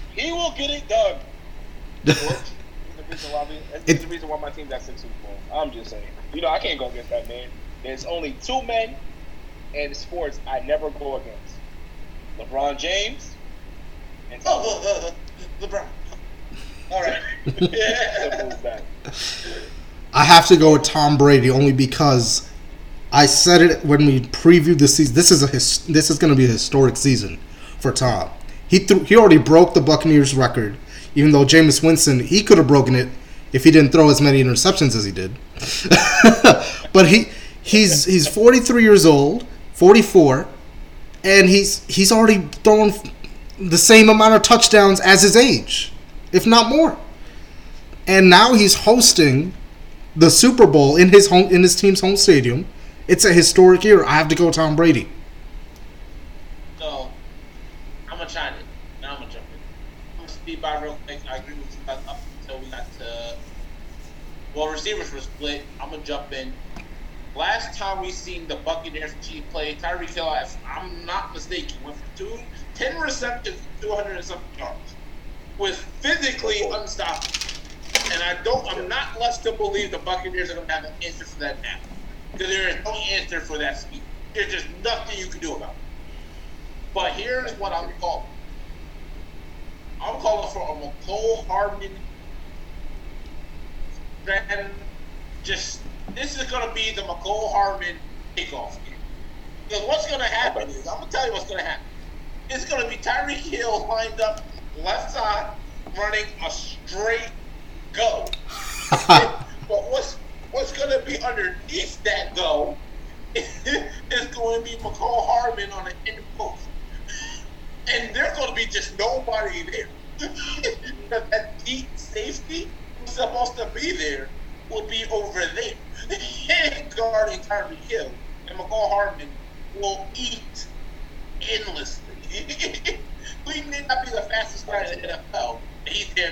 [laughs] he will get it done. [laughs] George, he's the reason why we, that's It- the reason why my team got six Super Bowl. I'm just saying. You know, I can't go against that man. There's only two men in sports I never go against: LeBron James and Tom. Oh, uh, uh, LeBron. All right. [laughs] Yeah. I have to go with Tom Brady only because I said it when we previewed the season. This is a his, this is going to be a historic season for Tom. He threw, he already broke the Buccaneers record, even though Jameis Winston he could have broken it if he didn't throw as many interceptions as he did. [laughs] but he he's he's 43 years old, 44, and he's he's already thrown the same amount of touchdowns as his age, if not more. And now he's hosting the Super Bowl in his home in his team's home stadium. It's a historic year. I have to go Tom Brady. I'm gonna chime in. Now I'm gonna jump in. I'm gonna speed by real quick. I agree with you guys up until we got to. Well, receivers were split. I'm gonna jump in. Last time we seen the Buccaneers Chief play, Tyreek Hill, if I'm not mistaken, went for two, 10 receptions, 200 and something yards. Was physically unstoppable. And I don't, I'm not left to believe the Buccaneers are going to have an answer for that now. Because there is no answer for that speed. There's just nothing you can do about it. But here's what I'm calling. I'm calling for a Mecole Hardman strategy. Just this is gonna be the Mecole Hardman kickoff game. Because what's gonna happen is I'm gonna tell you what's gonna happen. It's gonna be Tyreek Hill lined up left side, running a straight go. [laughs] but what's what's gonna be underneath that go [laughs] is going to be Mecole Hardman on the end post. And there's going to be just nobody there. [laughs] That deep safety who's supposed to be there will be over there guarding Tyreek Hill. And Mecole Hardman will eat endlessly. he may not be the fastest guy in the NFL, but he's damn near close. Um,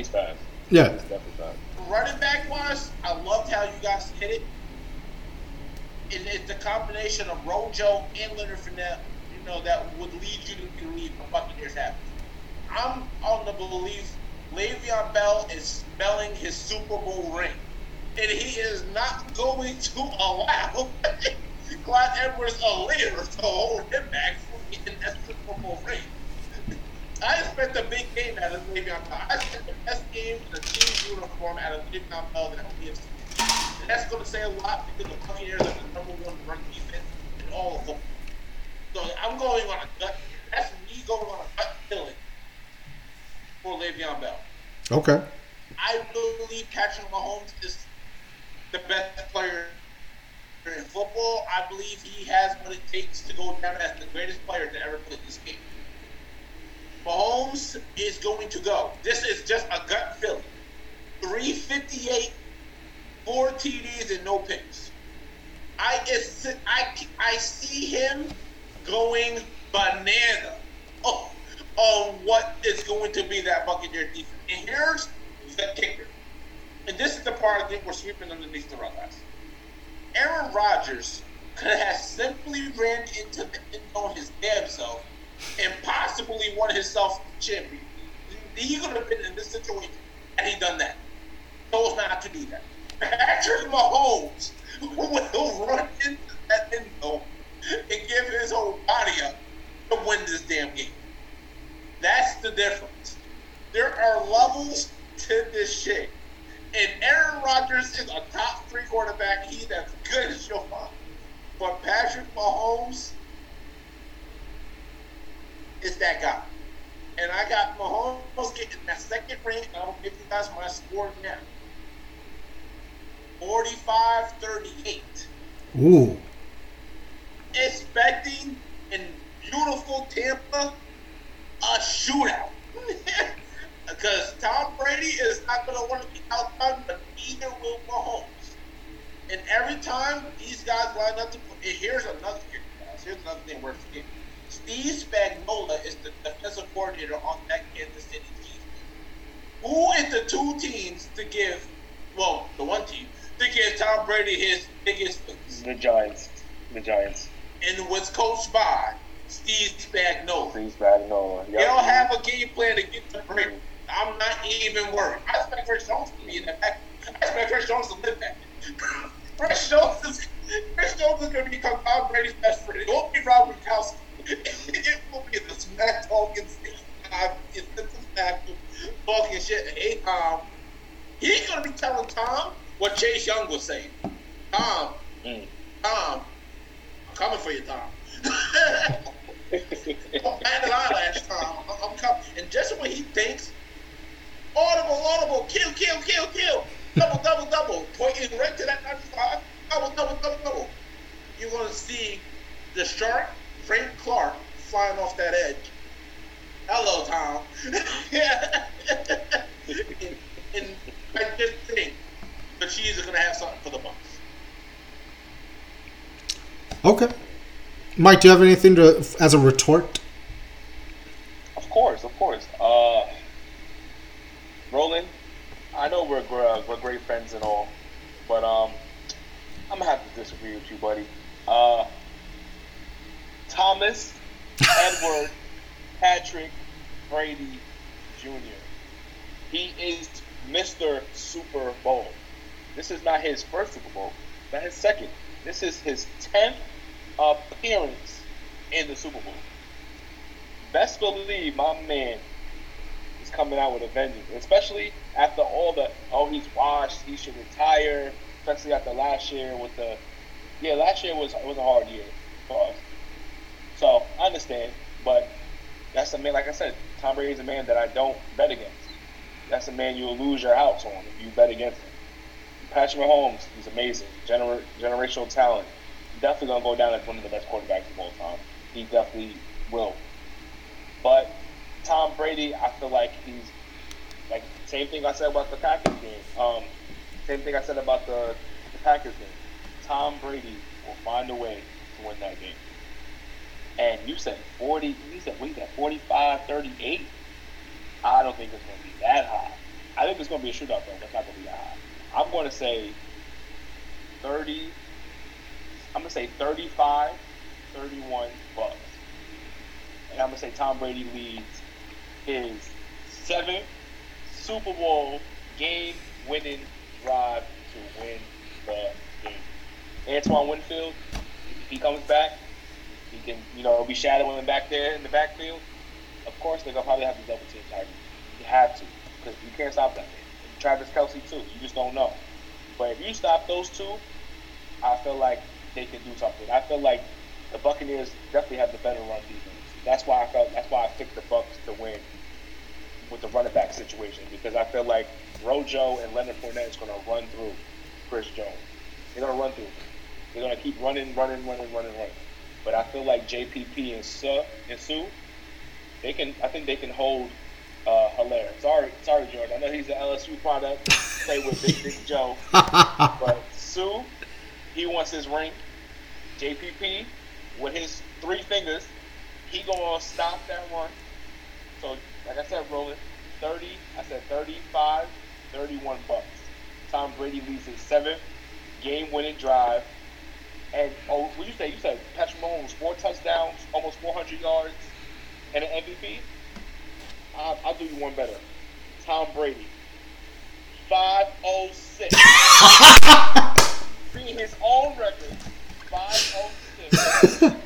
He's fast. Yeah. He's definitely fast. running back wise, I loved how you guys hit it. And it's the combination of Rojo and Leonard Fournette, you know, that would lead you to believe the Buccaneers have. I'm on the belief Le'Veon Bell is smelling his Super Bowl ring. And he is not going to [laughs] allow Clyde Edwards Helaire to hold him back from getting that Super Bowl ring. I expect a big game out of Le'Veon Bell. I expect the best game in the team uniform out of Le'Veon Bell that we have seen. And that's going to say a lot because the Buccaneers are the number one run defense in all of football. So I'm going on a gut. That's me going on a gut feeling for Le'Veon Bell. Okay. I believe Patrick Mahomes is the best player in football. I believe he has what it takes to go down as the greatest player to ever play this game. Mahomes is going to go. This is just a gut feeling. 358, four TDs, and no picks. I it's, I I see him going banana [laughs] oh, on what is going to be that Buccaneer defense. And here's the kicker. And this is the part I think we're sweeping underneath the rug. guys. Aaron Rodgers could have simply ran into the end on his damn self and possibly won himself champion. He could have been in this situation had he done that. Chose not to do that. Patrick Mahomes will run into that end zone and give his whole body up to win this damn game. That's the difference. There are levels to this shit. And Aaron Rodgers is a top three quarterback. He's as good as your mom. But Patrick Mahomes is that guy. And I got Mahomes getting that second ring. I will give you guys my score now 45 38. Ooh. Expecting in beautiful Tampa a shootout. [laughs] Because Tom Brady is not going to want to be outdone, but neither will Mahomes. And every time these guys line up to play, here's another. Here's another thing we're forgetting. Steve Spagnuolo is the defensive coordinator on that Kansas City team. Who is the two teams to give, well, the one team, to give Tom Brady his biggest wins? The Giants. The Giants. And was coached by Steve Spagnuolo. Please bad no. They don't have a game plan to get to Brady. I'm not even worried. I expect Chris Jones to be in that back. I expect Chris Jones to live back. [laughs] Chris Jones is Chris Jones is going to become Tom Brady's best friend. It won't be Rob Gronkowski. It will be the smack talking the smack talking shit. He ain't to be telling Tom what Chase Young was saying. Tom, Mm. Tom, I'm coming for you, Tom. Don't bat an eyelash, Tom. I'm, I'm coming. And just when he thinks, audible, audible, kill, kill, kill, kill, double, double, double, pointing right to that 95, double, double, double, double. You're to see the shark, Frank Clark, flying off that edge. Hello, Tom. [laughs] and, and I just think the Chiefs are going to have something for the Bucks. Okay. Mike, do you have anything to as a retort? Of course, of course. Uh, Roland, I know we're gr- we're great friends and all, but um, I'm gonna have to disagree with you, buddy. Uh, Thomas, [laughs] Edward, Patrick, Brady, Jr. He is Mr. Super Bowl. This is not his first Super Bowl, not his second. This is his tenth appearance in the Super Bowl. Best believe my man is coming out with a vengeance, especially after all the oh he's washed, he should retire, especially after last year with the yeah last year was was a hard year for us. So I understand, but that's a man like I said, Tom Brady is a man that I don't bet against. That's a man you'll lose your house on if you bet against him. Patrick Mahomes, he's amazing, Gener- generational talent. Definitely gonna go down as one of the best quarterbacks of all time. He definitely will. But Tom Brady, I feel like he's like same thing I said about the Packers game. Um, same thing I said about the, the Packers game. Tom Brady will find a way to win that game. And you said 40, you said, you got, 45, 38? I don't think it's going to be that high. I think it's going to be a shootout, though. That's not going to be that high. I'm going to say 30, I'm going to say 35, 31 Bucks. And I'm going to say Tom Brady leads his seventh Super Bowl game winning drive to win the game. Antoine Winfield, he comes back, he can, you know, be shadowing him back there in the backfield. Of course, they're gonna probably have to double team Tyreek. You have to, because you can't stop that. And Travis Kelce too. You just don't know. But if you stop those two, I feel like they can do something. I feel like the Buccaneers definitely have the better run defense. That's why I felt. That's why I picked the Bucks to win with the running back situation because I feel like Rojo and Leonard Fournette is going to run through Chris Jones. They're going to run through. They're going to keep running, running, running, running, running. But I feel like JPP and Suh, and Suh, they can. I think they can hold uh, Helaire. Sorry, sorry, Jordan. I know he's an LSU product. [laughs] Play with Big Dick Joe, but Suh, he wants his ring. JPP with his three fingers, he gonna stop that run. So, like I said, rolling 30. I said 35, 31 bucks. Tom Brady leads his seventh game-winning drive. And oh, what you say? You said Patrick Mahomes four touchdowns, almost 400 yards, and an MVP. I'll, I'll do you one better. Tom Brady, 506. [laughs] Being his own record, 506. Throwing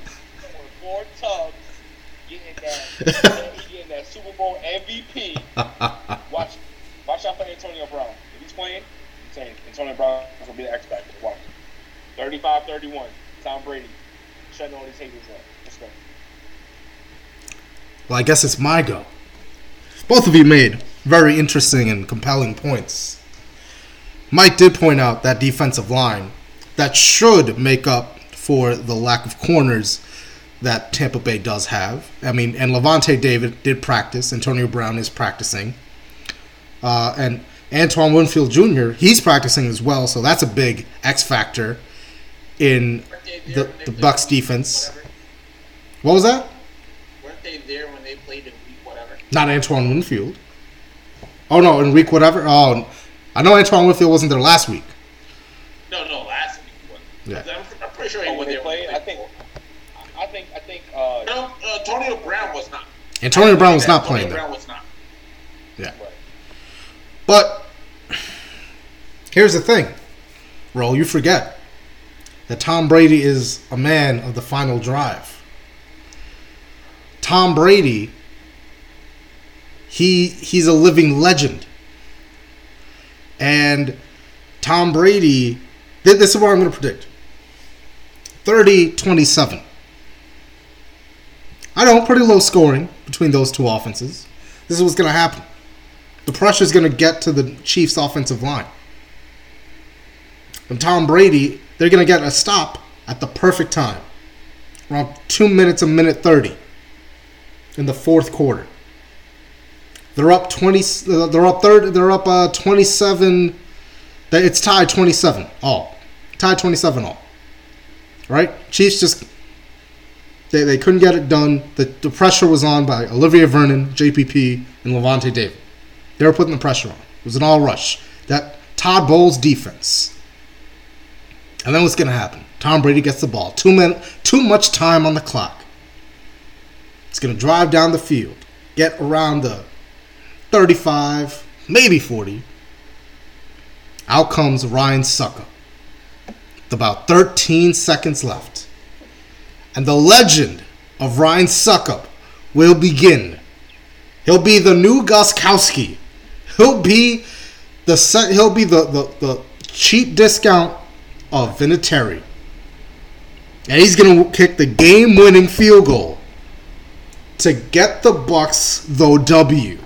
four tubs, getting that, getting that Super Bowl MVP. [laughs] Watch, watch out for Antonio Brown. If he's playing, I'm saying Antonio Brown is gonna be the X factor. Watch. 35-31. Tom Brady shutting all these haters up. Let's go. Well, I guess it's my go. Both of you made very interesting and compelling points. Mike did point out that defensive line that should make up for the lack of corners that Tampa Bay does have. I mean, and Lavonte David did practice. Antonio Brown is practicing. Uh, and Antoine Winfield Jr., he's practicing as well, so that's a big X factor in Weren't they there the, the Bucks defense. whatever? What was that? Weren't they there when they played in week whatever? Not Antoine Winfield. Oh no, in week whatever. Oh, I know Antoine Winfield wasn't there last week. No, no, last week was. Yeah. I'm, I'm pretty sure he Oh, was when they there. played, I think, I think, I think, uh, No, uh, Antonio Brown was not. Antonio Brown was not Antonio playing there. Brown was not. Yeah. Right. But [sighs] here's the thing, Roll, you forget that Tom Brady is a man of the final drive. Tom Brady, he he's a living legend. And Tom Brady, this is what I'm going to predict. 30-27. I know, pretty low scoring between those two offenses. This is what's going to happen. The pressure is going to get to the Chiefs' offensive line. And Tom Brady, they're going to get a stop at the perfect time. Around 2 minutes, a minute 30 in the fourth quarter. They're up 20 uh, they're up third they're up uh 27 it's tied 27 all. Tied 27 all. Right? Chiefs just they, they couldn't get it done. The, the pressure was on by Olivier Vernon, JPP, and Lavonte David. They were putting the pressure on. It was an all rush. That Todd Bowles defense. And then what's going to happen? Tom Brady gets the ball. Too, min- too much time on the clock. It's going to drive down the field, get around the 35, maybe 40. Out comes Ryan Succop. With about 13 seconds left. And the legend of Ryan Succop will begin. He'll be the new Gostkowski. He'll be the. He'll be the, the, the cheap discount of Vinatieri. And he's gonna kick the game-winning field goal to get the Bucks the W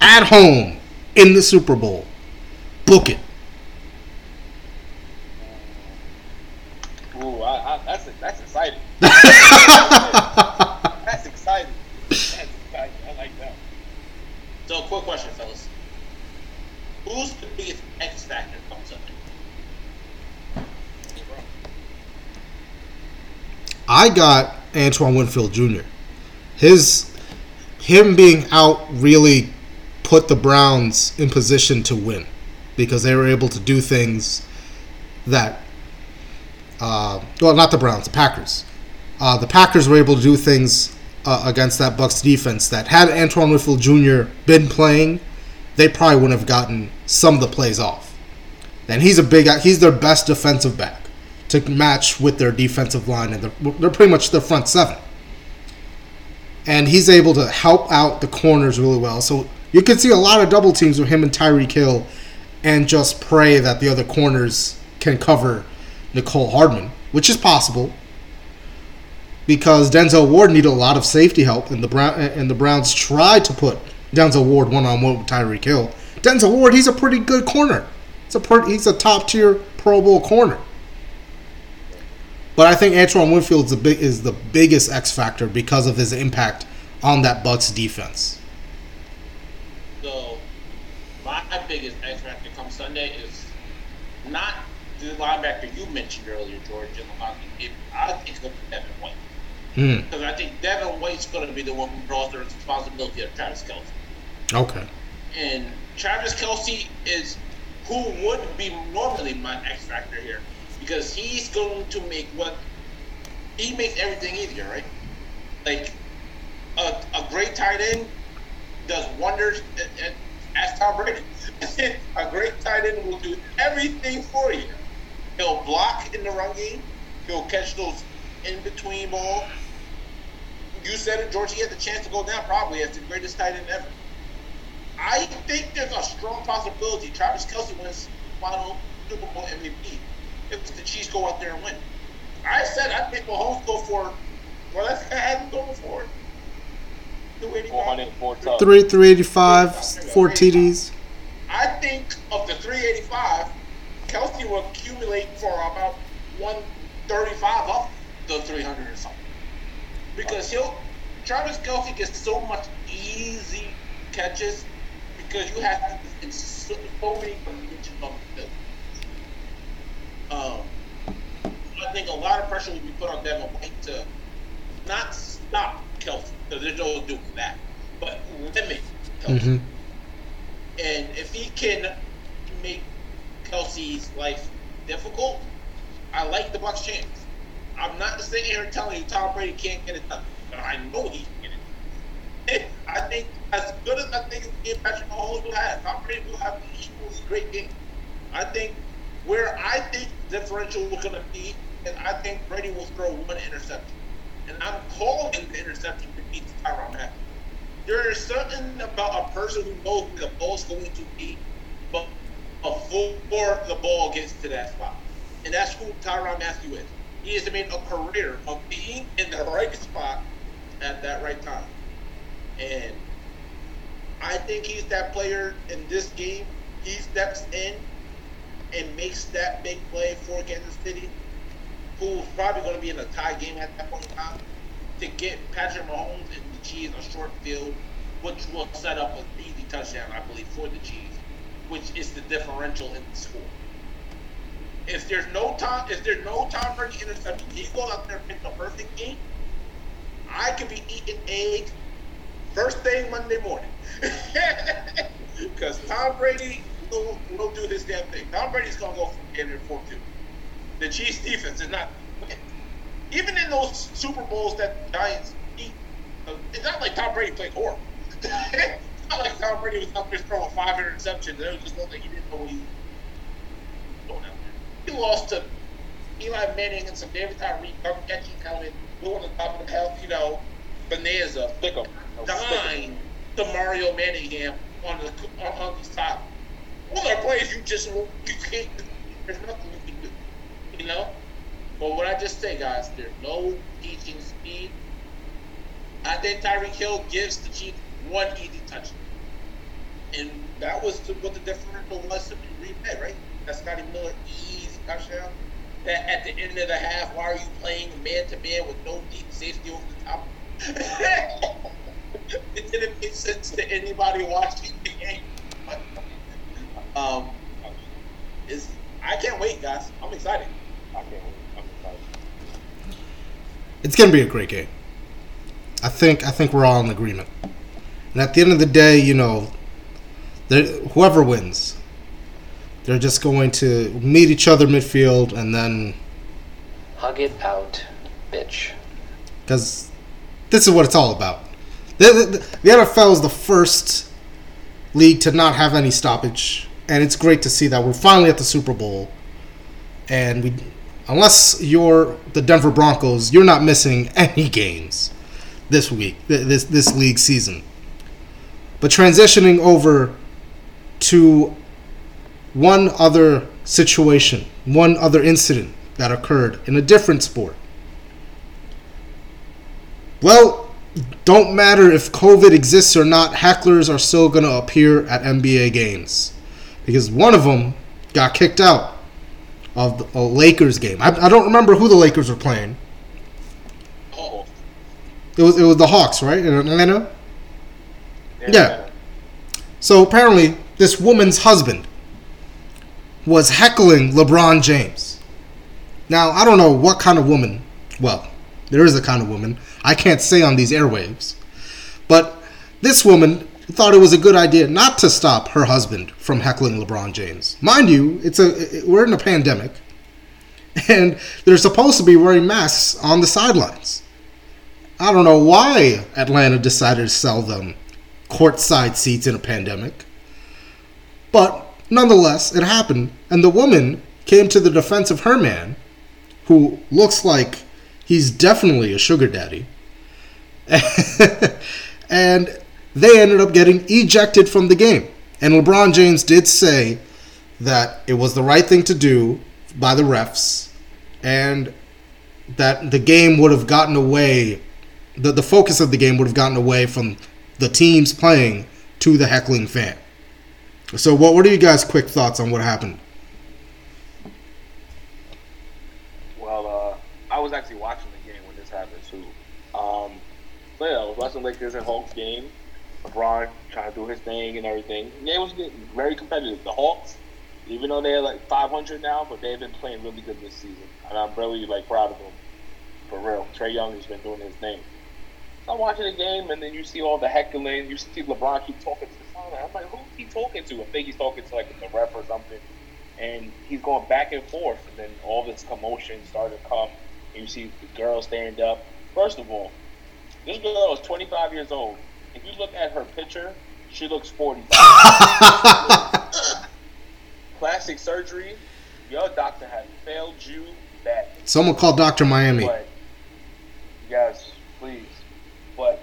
at home in the Super Bowl. Book it. Ooh, I, I, that's that's exciting. [laughs] that's exciting. That's exciting. I like that. So, quick question, fellas. Who's the biggest X factor come Sunday? I got Antoine Winfield Jr. His him being out really put the Browns in position to win because they were able to do things that uh, well not the Browns the Packers uh, the Packers were able to do things uh, against that Bucks defense that had Antoine Winfield Jr. been playing they probably wouldn't have gotten some of the plays off and he's a big he's their best defensive back to match with their defensive line, and they're, they're pretty much the front seven. And he's able to help out the corners really well. So you can see a lot of double teams with him and Tyreek Hill, and just pray that the other corners can cover Mecole Hardman, which is possible. Because Denzel Ward needed a lot of safety help, and the Brown and the Browns tried to put Denzel Ward one on one with Tyreek Hill. Denzel Ward, he's a pretty good corner. It's a pretty, he's a top tier Pro Bowl corner. But I think Antoine Winfield is the, big, is the biggest X factor because of his impact on that Bucks defense. So, my biggest X factor come Sunday is not the linebacker you mentioned earlier, George, in the line, if I think it's going to be Devin White. Hmm. Because I think Devin White's going to be the one who draws the responsibility of Travis Kelce. Okay. And Travis Kelce is who would be normally my X factor here. Because he's going to make what he makes everything easier, right? Like a, a great tight end does wonders as Tom Brady. [laughs] a great tight end will do everything for you. He'll block in the run game. He'll catch those in between ball. You said it, George. He had the chance to go down probably as the greatest tight end ever. I think there's a strong possibility Travis Kelce wins final Super Bowl MVP if the Chiefs go out there and win. I said I think Mahomes go for well, that's I had him going for it. 285. 404. Three, three eighty-five, four TDs. I think of the 385, Kelce will accumulate for about 135 up the 300 or something. Because he'll, Travis Kelce gets so much easy catches because you have to, it's so, so many conditions on the field. Um, I think a lot of pressure will be put on Devin White to not stop Kelce because there's no doing that, but limit Kelce. hmm And if he can make Kelce's life difficult, I like the Bucs' chance. I'm not sitting here telling you Tom Brady can't get it done. But I know he can get it. done. [laughs] I think as good as I think the game Patrick Mahomes will have, Tom Brady will have an equally great game. I think where I think differential is going to be, and I think Brady will throw one interception. And I'm calling the interception to beat Tyrann Mathieu. There is something about a person who knows where the ball's going to be, but before the ball gets to that spot. And that's who Tyrann Mathieu is. He has made a career of being in the right spot at that right time. And I think he's that player in this game. He steps in and makes that big play for Kansas City, who's probably going to be in a tie game at that point in time, to get Patrick Mahomes and the Chiefs a short field, which will set up an easy touchdown, I believe, for the Chiefs, which is the differential in the score. If there's no Tom, if there's no Tom Brady interception, he goes out there and picks a perfect game. I could be eating eggs first thing Monday morning. [laughs] Because Tom Brady will, will do his damn thing. Tom Brady's going to go from getting it 4 2. The Chiefs defense is not. Even in those Super Bowls that the Giants beat, uh, it's not like Tom Brady played horrible. [laughs] it's not like Tom Brady was up there throwing five interceptions. It was just like he didn't know what he was doing out there. He lost to Eli Manning and some David Tyree catching coming, doing the top of the health, you know, Bonanza Stick 'em. No, stick 'em. dying to Mario Manningham on the on, on the top. All are plays you just you can't. There's nothing you can do, you know. But what I just say, guys, there's no teaching speed. I think Tyreek Hill gives the Chiefs one easy touchdown, and that was what the differential was to Green Bay, right? That Scotty Miller easy touchdown. That at the end of the half, why are you playing man to man with no deep safety over the top? [laughs] it didn't make sense to anybody watching the game. Um, is I can't wait, guys. I'm excited. I can't wait. I'm excited. It's gonna be a great game. I think I think we're all in agreement. And at the end of the day, you know, there- whoever wins, they're just going to meet each other midfield, and then Hug it out, bitch. because this is what it's all about. The, the, the NFL is the first league to not have any stoppage, and it's great to see that we're finally at the Super Bowl. And we, unless you're the Denver Broncos, you're not missing [laughs] any games this week, this this league season. But transitioning over to one other situation, one other incident that occurred in a different sport. Well, don't matter if COVID exists or not, hecklers are still going to appear at NBA games. Because one of them got kicked out of a Lakers game. I, I don't remember who the Lakers were playing. Oh, It was it was the Hawks, right? In Atlanta? Yeah. Yeah. So apparently, this woman's husband was heckling LeBron James. Now, I don't know what kind of woman, well, there is a kind of woman, I can't say on these airwaves, but this woman thought it was a good idea not to stop her husband from heckling LeBron James. Mind you, it's a we're in a pandemic and they're supposed to be wearing masks on the sidelines. I don't know why Atlanta decided to sell them courtside seats in a pandemic. But nonetheless, it happened, and the woman came to the defense of her man, who looks like he's definitely a sugar daddy. [laughs] and they ended up getting ejected from the game. And LeBron James did say that it was the right thing to do by the refs and that the game would have gotten away the, the focus of the game would have gotten away from the teams playing to the heckling fan. So what what are you guys quick thoughts on what happened? Well, uh, I was actually watching the game when this happened too. Um, so yeah, I was watching Lakers and Hawks game. LeBron trying to do his thing and everything. The game was getting very competitive. The Hawks, even though they're like 500 now, but they've been playing really good this season, and I'm really like proud of them. For real, Trae Young has been doing his thing. I'm watching the game, and then you see all the heckling. You see LeBron keep talking to the sideline. I'm like, who's he talking to? I think he's talking to like the ref or something. And he's going back and forth, and then all this commotion started to come. And you see the girl stand up. First of all, this girl is 25 years old. If you look at her picture, she looks 45. [laughs] Plastic surgery. Your doctor has failed you bad. Someone called Dr. Miami. But yes, please. But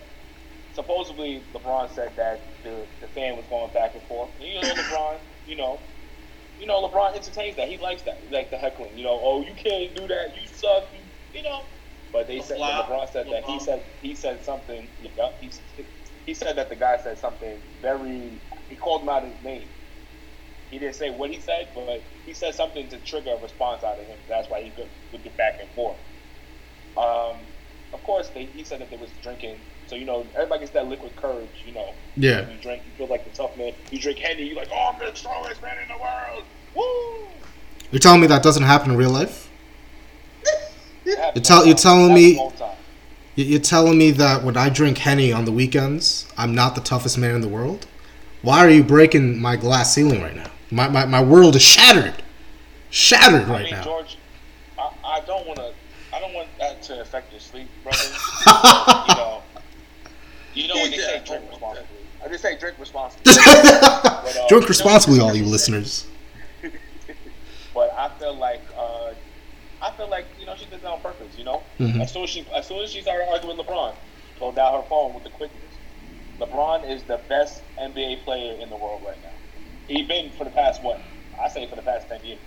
supposedly LeBron said that the, the fan was going back and forth. And you know LeBron, you know, you know LeBron entertains that. He likes that, like the heckling. You know, oh you can't do that. You suck. You, you know. But they The said LeBron said that he said he said something. Yeah, he he said that the guy said something very. He called him out his name. He didn't say what he said, but he said something to trigger a response out of him. That's why he could, would get back and forth. Um, of course, they, he said that they was drinking. So you know, everybody gets that liquid courage. You know, Yeah. When you drink, you feel like the tough man. You drink Henny, you're like, oh, I'm the strongest man in the world. Woo! You're telling me that doesn't happen in real life? [laughs] You're tell- you're telling me- You're telling me that when I drink Henny on the weekends, I'm not the toughest man in the world? Why are you breaking my glass ceiling right now? My, my, my world is shattered. Shattered I right mean, now. George, I, I don't want to. I don't want that to affect your sleep, brother. [laughs] you know, you know when they say drink responsibly. I just say drink responsibly. [laughs] But, uh, Drink responsibly, all you listeners. [laughs] but I feel like uh, I feel like you know she did that on purpose. You know, Mhm. as soon as she as soon as she started arguing with LeBron, pulled out her phone with the quickness. LeBron is the best NBA player in the world right now. He's been for the past what? I say for the past ten years.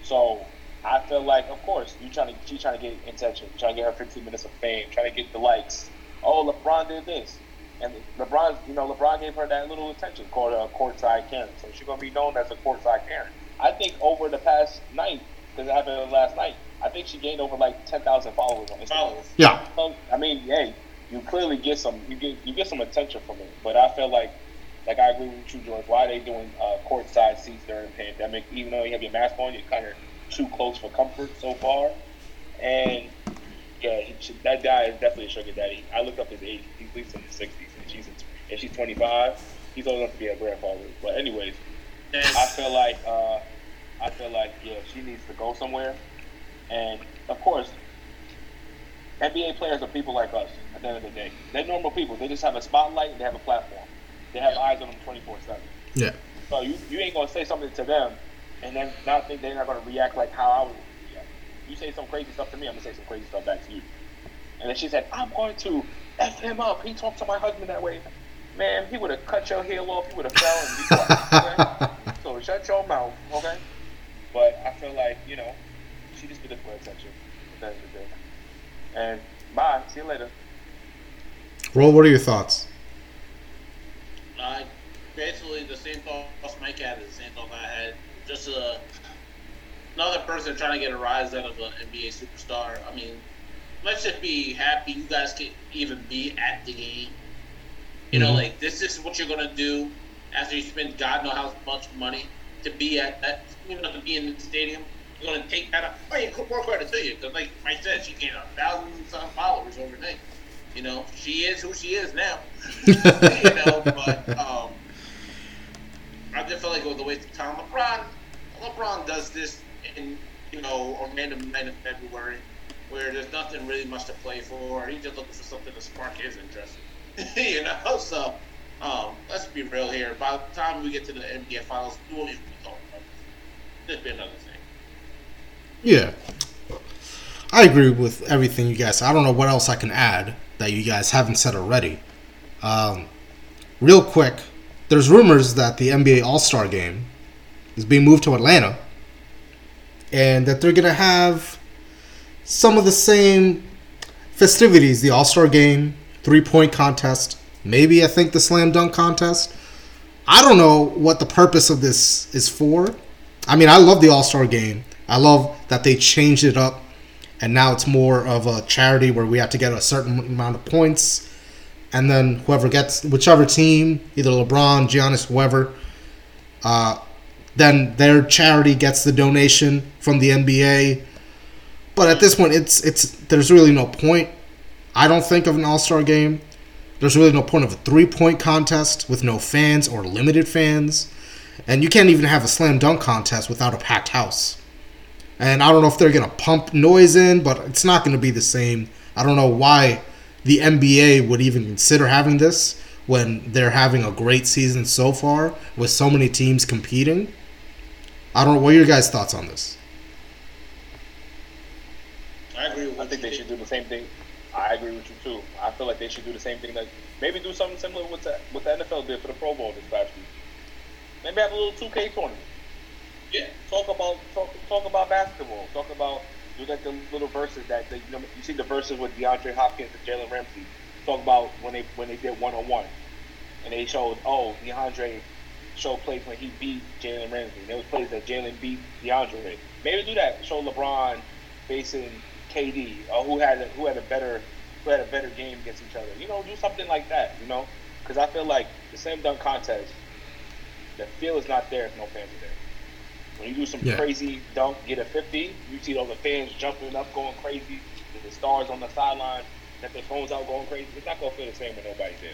So I feel like, of course, you trying to she trying to get attention, trying to get her 15 minutes of fame, trying to get the likes. Oh, LeBron did this, and LeBron, you know, LeBron gave her that little attention, called her a courtside Karen. So she's gonna be known as a courtside Karen. I think over the past night, because it happened last night, I think she gained over like 10,000 followers on Instagram. Followers. Yeah. So, I mean, hey, you clearly get some you get you get some attention from it. But I feel like like I agree with you, George. Why are they doing uh, courtside seats during the pandemic? Even though you have your mask on, you're kind of too close for comfort so far. And yeah, should- that guy is definitely a sugar daddy. I looked up his age; he's at least in his 60s, and she's if she's 25, he's old enough to be a grandfather. But anyways, I feel like uh, I feel like yeah, she needs to go somewhere. And of course, NBA players are people like us. At the end of the day, they're normal people. They just have a spotlight and they have a platform. They have eyes on them 24 seven. Yeah. So you, you ain't gonna say something to them and then not think they're not gonna react like how I would react. You say some crazy stuff to me, I'm gonna say some crazy stuff back to you. And then she said, I'm going to F him up. He talked to my husband that way. Man, he would have cut your heel off, he would have fell and be [laughs] quiet. Okay? so shut your mouth, okay? But I feel like, you know, she just did it for attention at the end of. And bye. See you later. Roll, what are your thoughts? Uh, basically, the same thoughts Mike had, is the same thought I had. Just uh, another person trying to get a rise out of an NBA superstar. I mean, let's just be happy you guys can even be at the game. You know, Mhm. like this is what you're gonna do after you spend God know how much money to be at that, you know, to be in the stadium. Going to take that up. I mean, more credit to you because, like Mike said, she gained a thousand some followers overnight. You know, she is who she is now. [laughs] you know, but um, I just feel like it was a waste of time. LeBron, LeBron does this in you know a random night in February where there's nothing really much to play for. He's just looking for something to spark his interest. [laughs] you know, so um, let's be real here. By the time we get to the NBA Finals, we won't even be talking about this. This be another thing. Yeah. I agree with everything you guys. I don't know what else I can add that you guys haven't said already. Um, real quick, there's rumors that the NBA All Star Game is being moved to Atlanta, and that they're gonna have some of the same festivities: the All Star Game, three point contest, maybe I think the slam dunk contest. I don't know what the purpose of this is for. I mean, I love the All Star Game. I love that they changed it up, and now it's more of a charity where we have to get a certain amount of points, and then whoever gets whichever team, either LeBron, Giannis, whoever, uh, then their charity gets the donation from the NBA. But at this point, it's it's there's really no point. I don't think of an All Star game. There's really no point of a three point contest with no fans or limited fans. And you can't even have a slam dunk contest without a packed house. And I don't know if they're going to pump noise in, but it's not going to be the same. I don't know why the NBA would even consider having this when they're having a great season so far with so many teams competing. I don't know. What are your guys' thoughts on this? I agree with I think they should do the same thing. I agree with you too. I feel like they should do the same thing. That maybe do something similar with the, what the NFL did for the Pro Bowl this past week. Maybe have a little 2K tournament. Yeah. Talk about talk talk about basketball. Talk about do like the little verses that you know you see the verses with DeAndre Hopkins and Jalen Ramsey. Talk about when they when they did one on one, and they showed oh DeAndre showed plays when he beat Jalen Ramsey. There was plays that Jalen beat DeAndre. Maybe do that. Show LeBron facing KD or who had a, who had a better who had a better game against each other. You know, do something like that. You know, because I feel like the same dunk contest, the feel is not there if no fans are there. When you do some Yeah. crazy dunk, get a 50, you see all the fans jumping up, going crazy, and the stars on the sideline, that their phones out going crazy. It's not going to feel the same when nobody's there.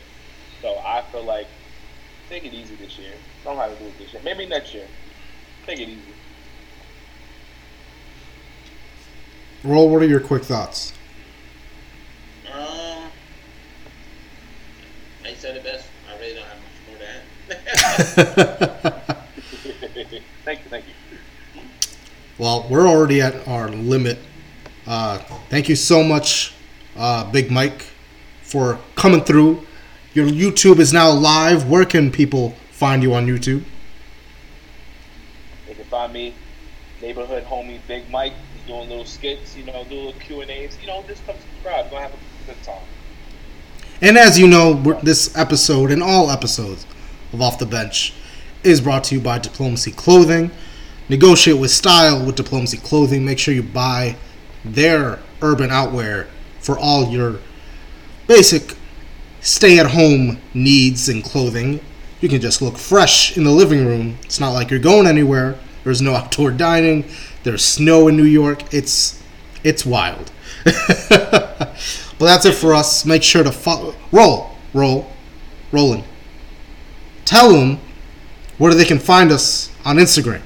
So I feel like take it easy this year. Don't have to do it this year. Maybe next year. Take it easy. Roll, what are your quick thoughts? Um, I said it best. I really don't have much more to add. [laughs] [laughs] [laughs] thank you, thank you. Well, we're already at our limit. Uh, thank you so much, uh, Big Mike, for coming through. Your YouTube is now live. Where can people find you on YouTube? They can find me, neighborhood homie Big Mike. He's doing little skits, you know, do little Q and A's. You know, just come subscribe. Gonna have a good time. And as you know, this episode and all episodes of Off the Bench is brought to you by Diplomacy Clothing. Negotiate with style with Diplomacy Clothing. Make sure you buy their urban outwear for all your basic stay at home needs and clothing. You can just look fresh in the living room. It's not like you're going anywhere. There's no [laughs] outdoor dining. There's snow in New York. It's it's wild. [laughs] but that's it for us. Make sure to follow. Roll, roll, rolling. Tell them where they can find us on Instagram.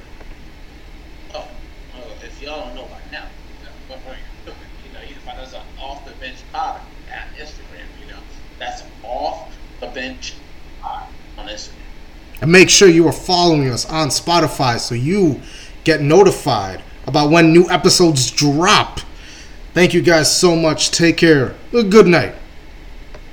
Oh, oh, if y'all don't know by now, you know, you know, you can find us on Off the Bench Pod at Instagram. You know, that's Off the Bench Pod on Instagram. And make sure you are following us on Spotify so you get notified about when new episodes drop. Thank you guys so much. Take care. Good night.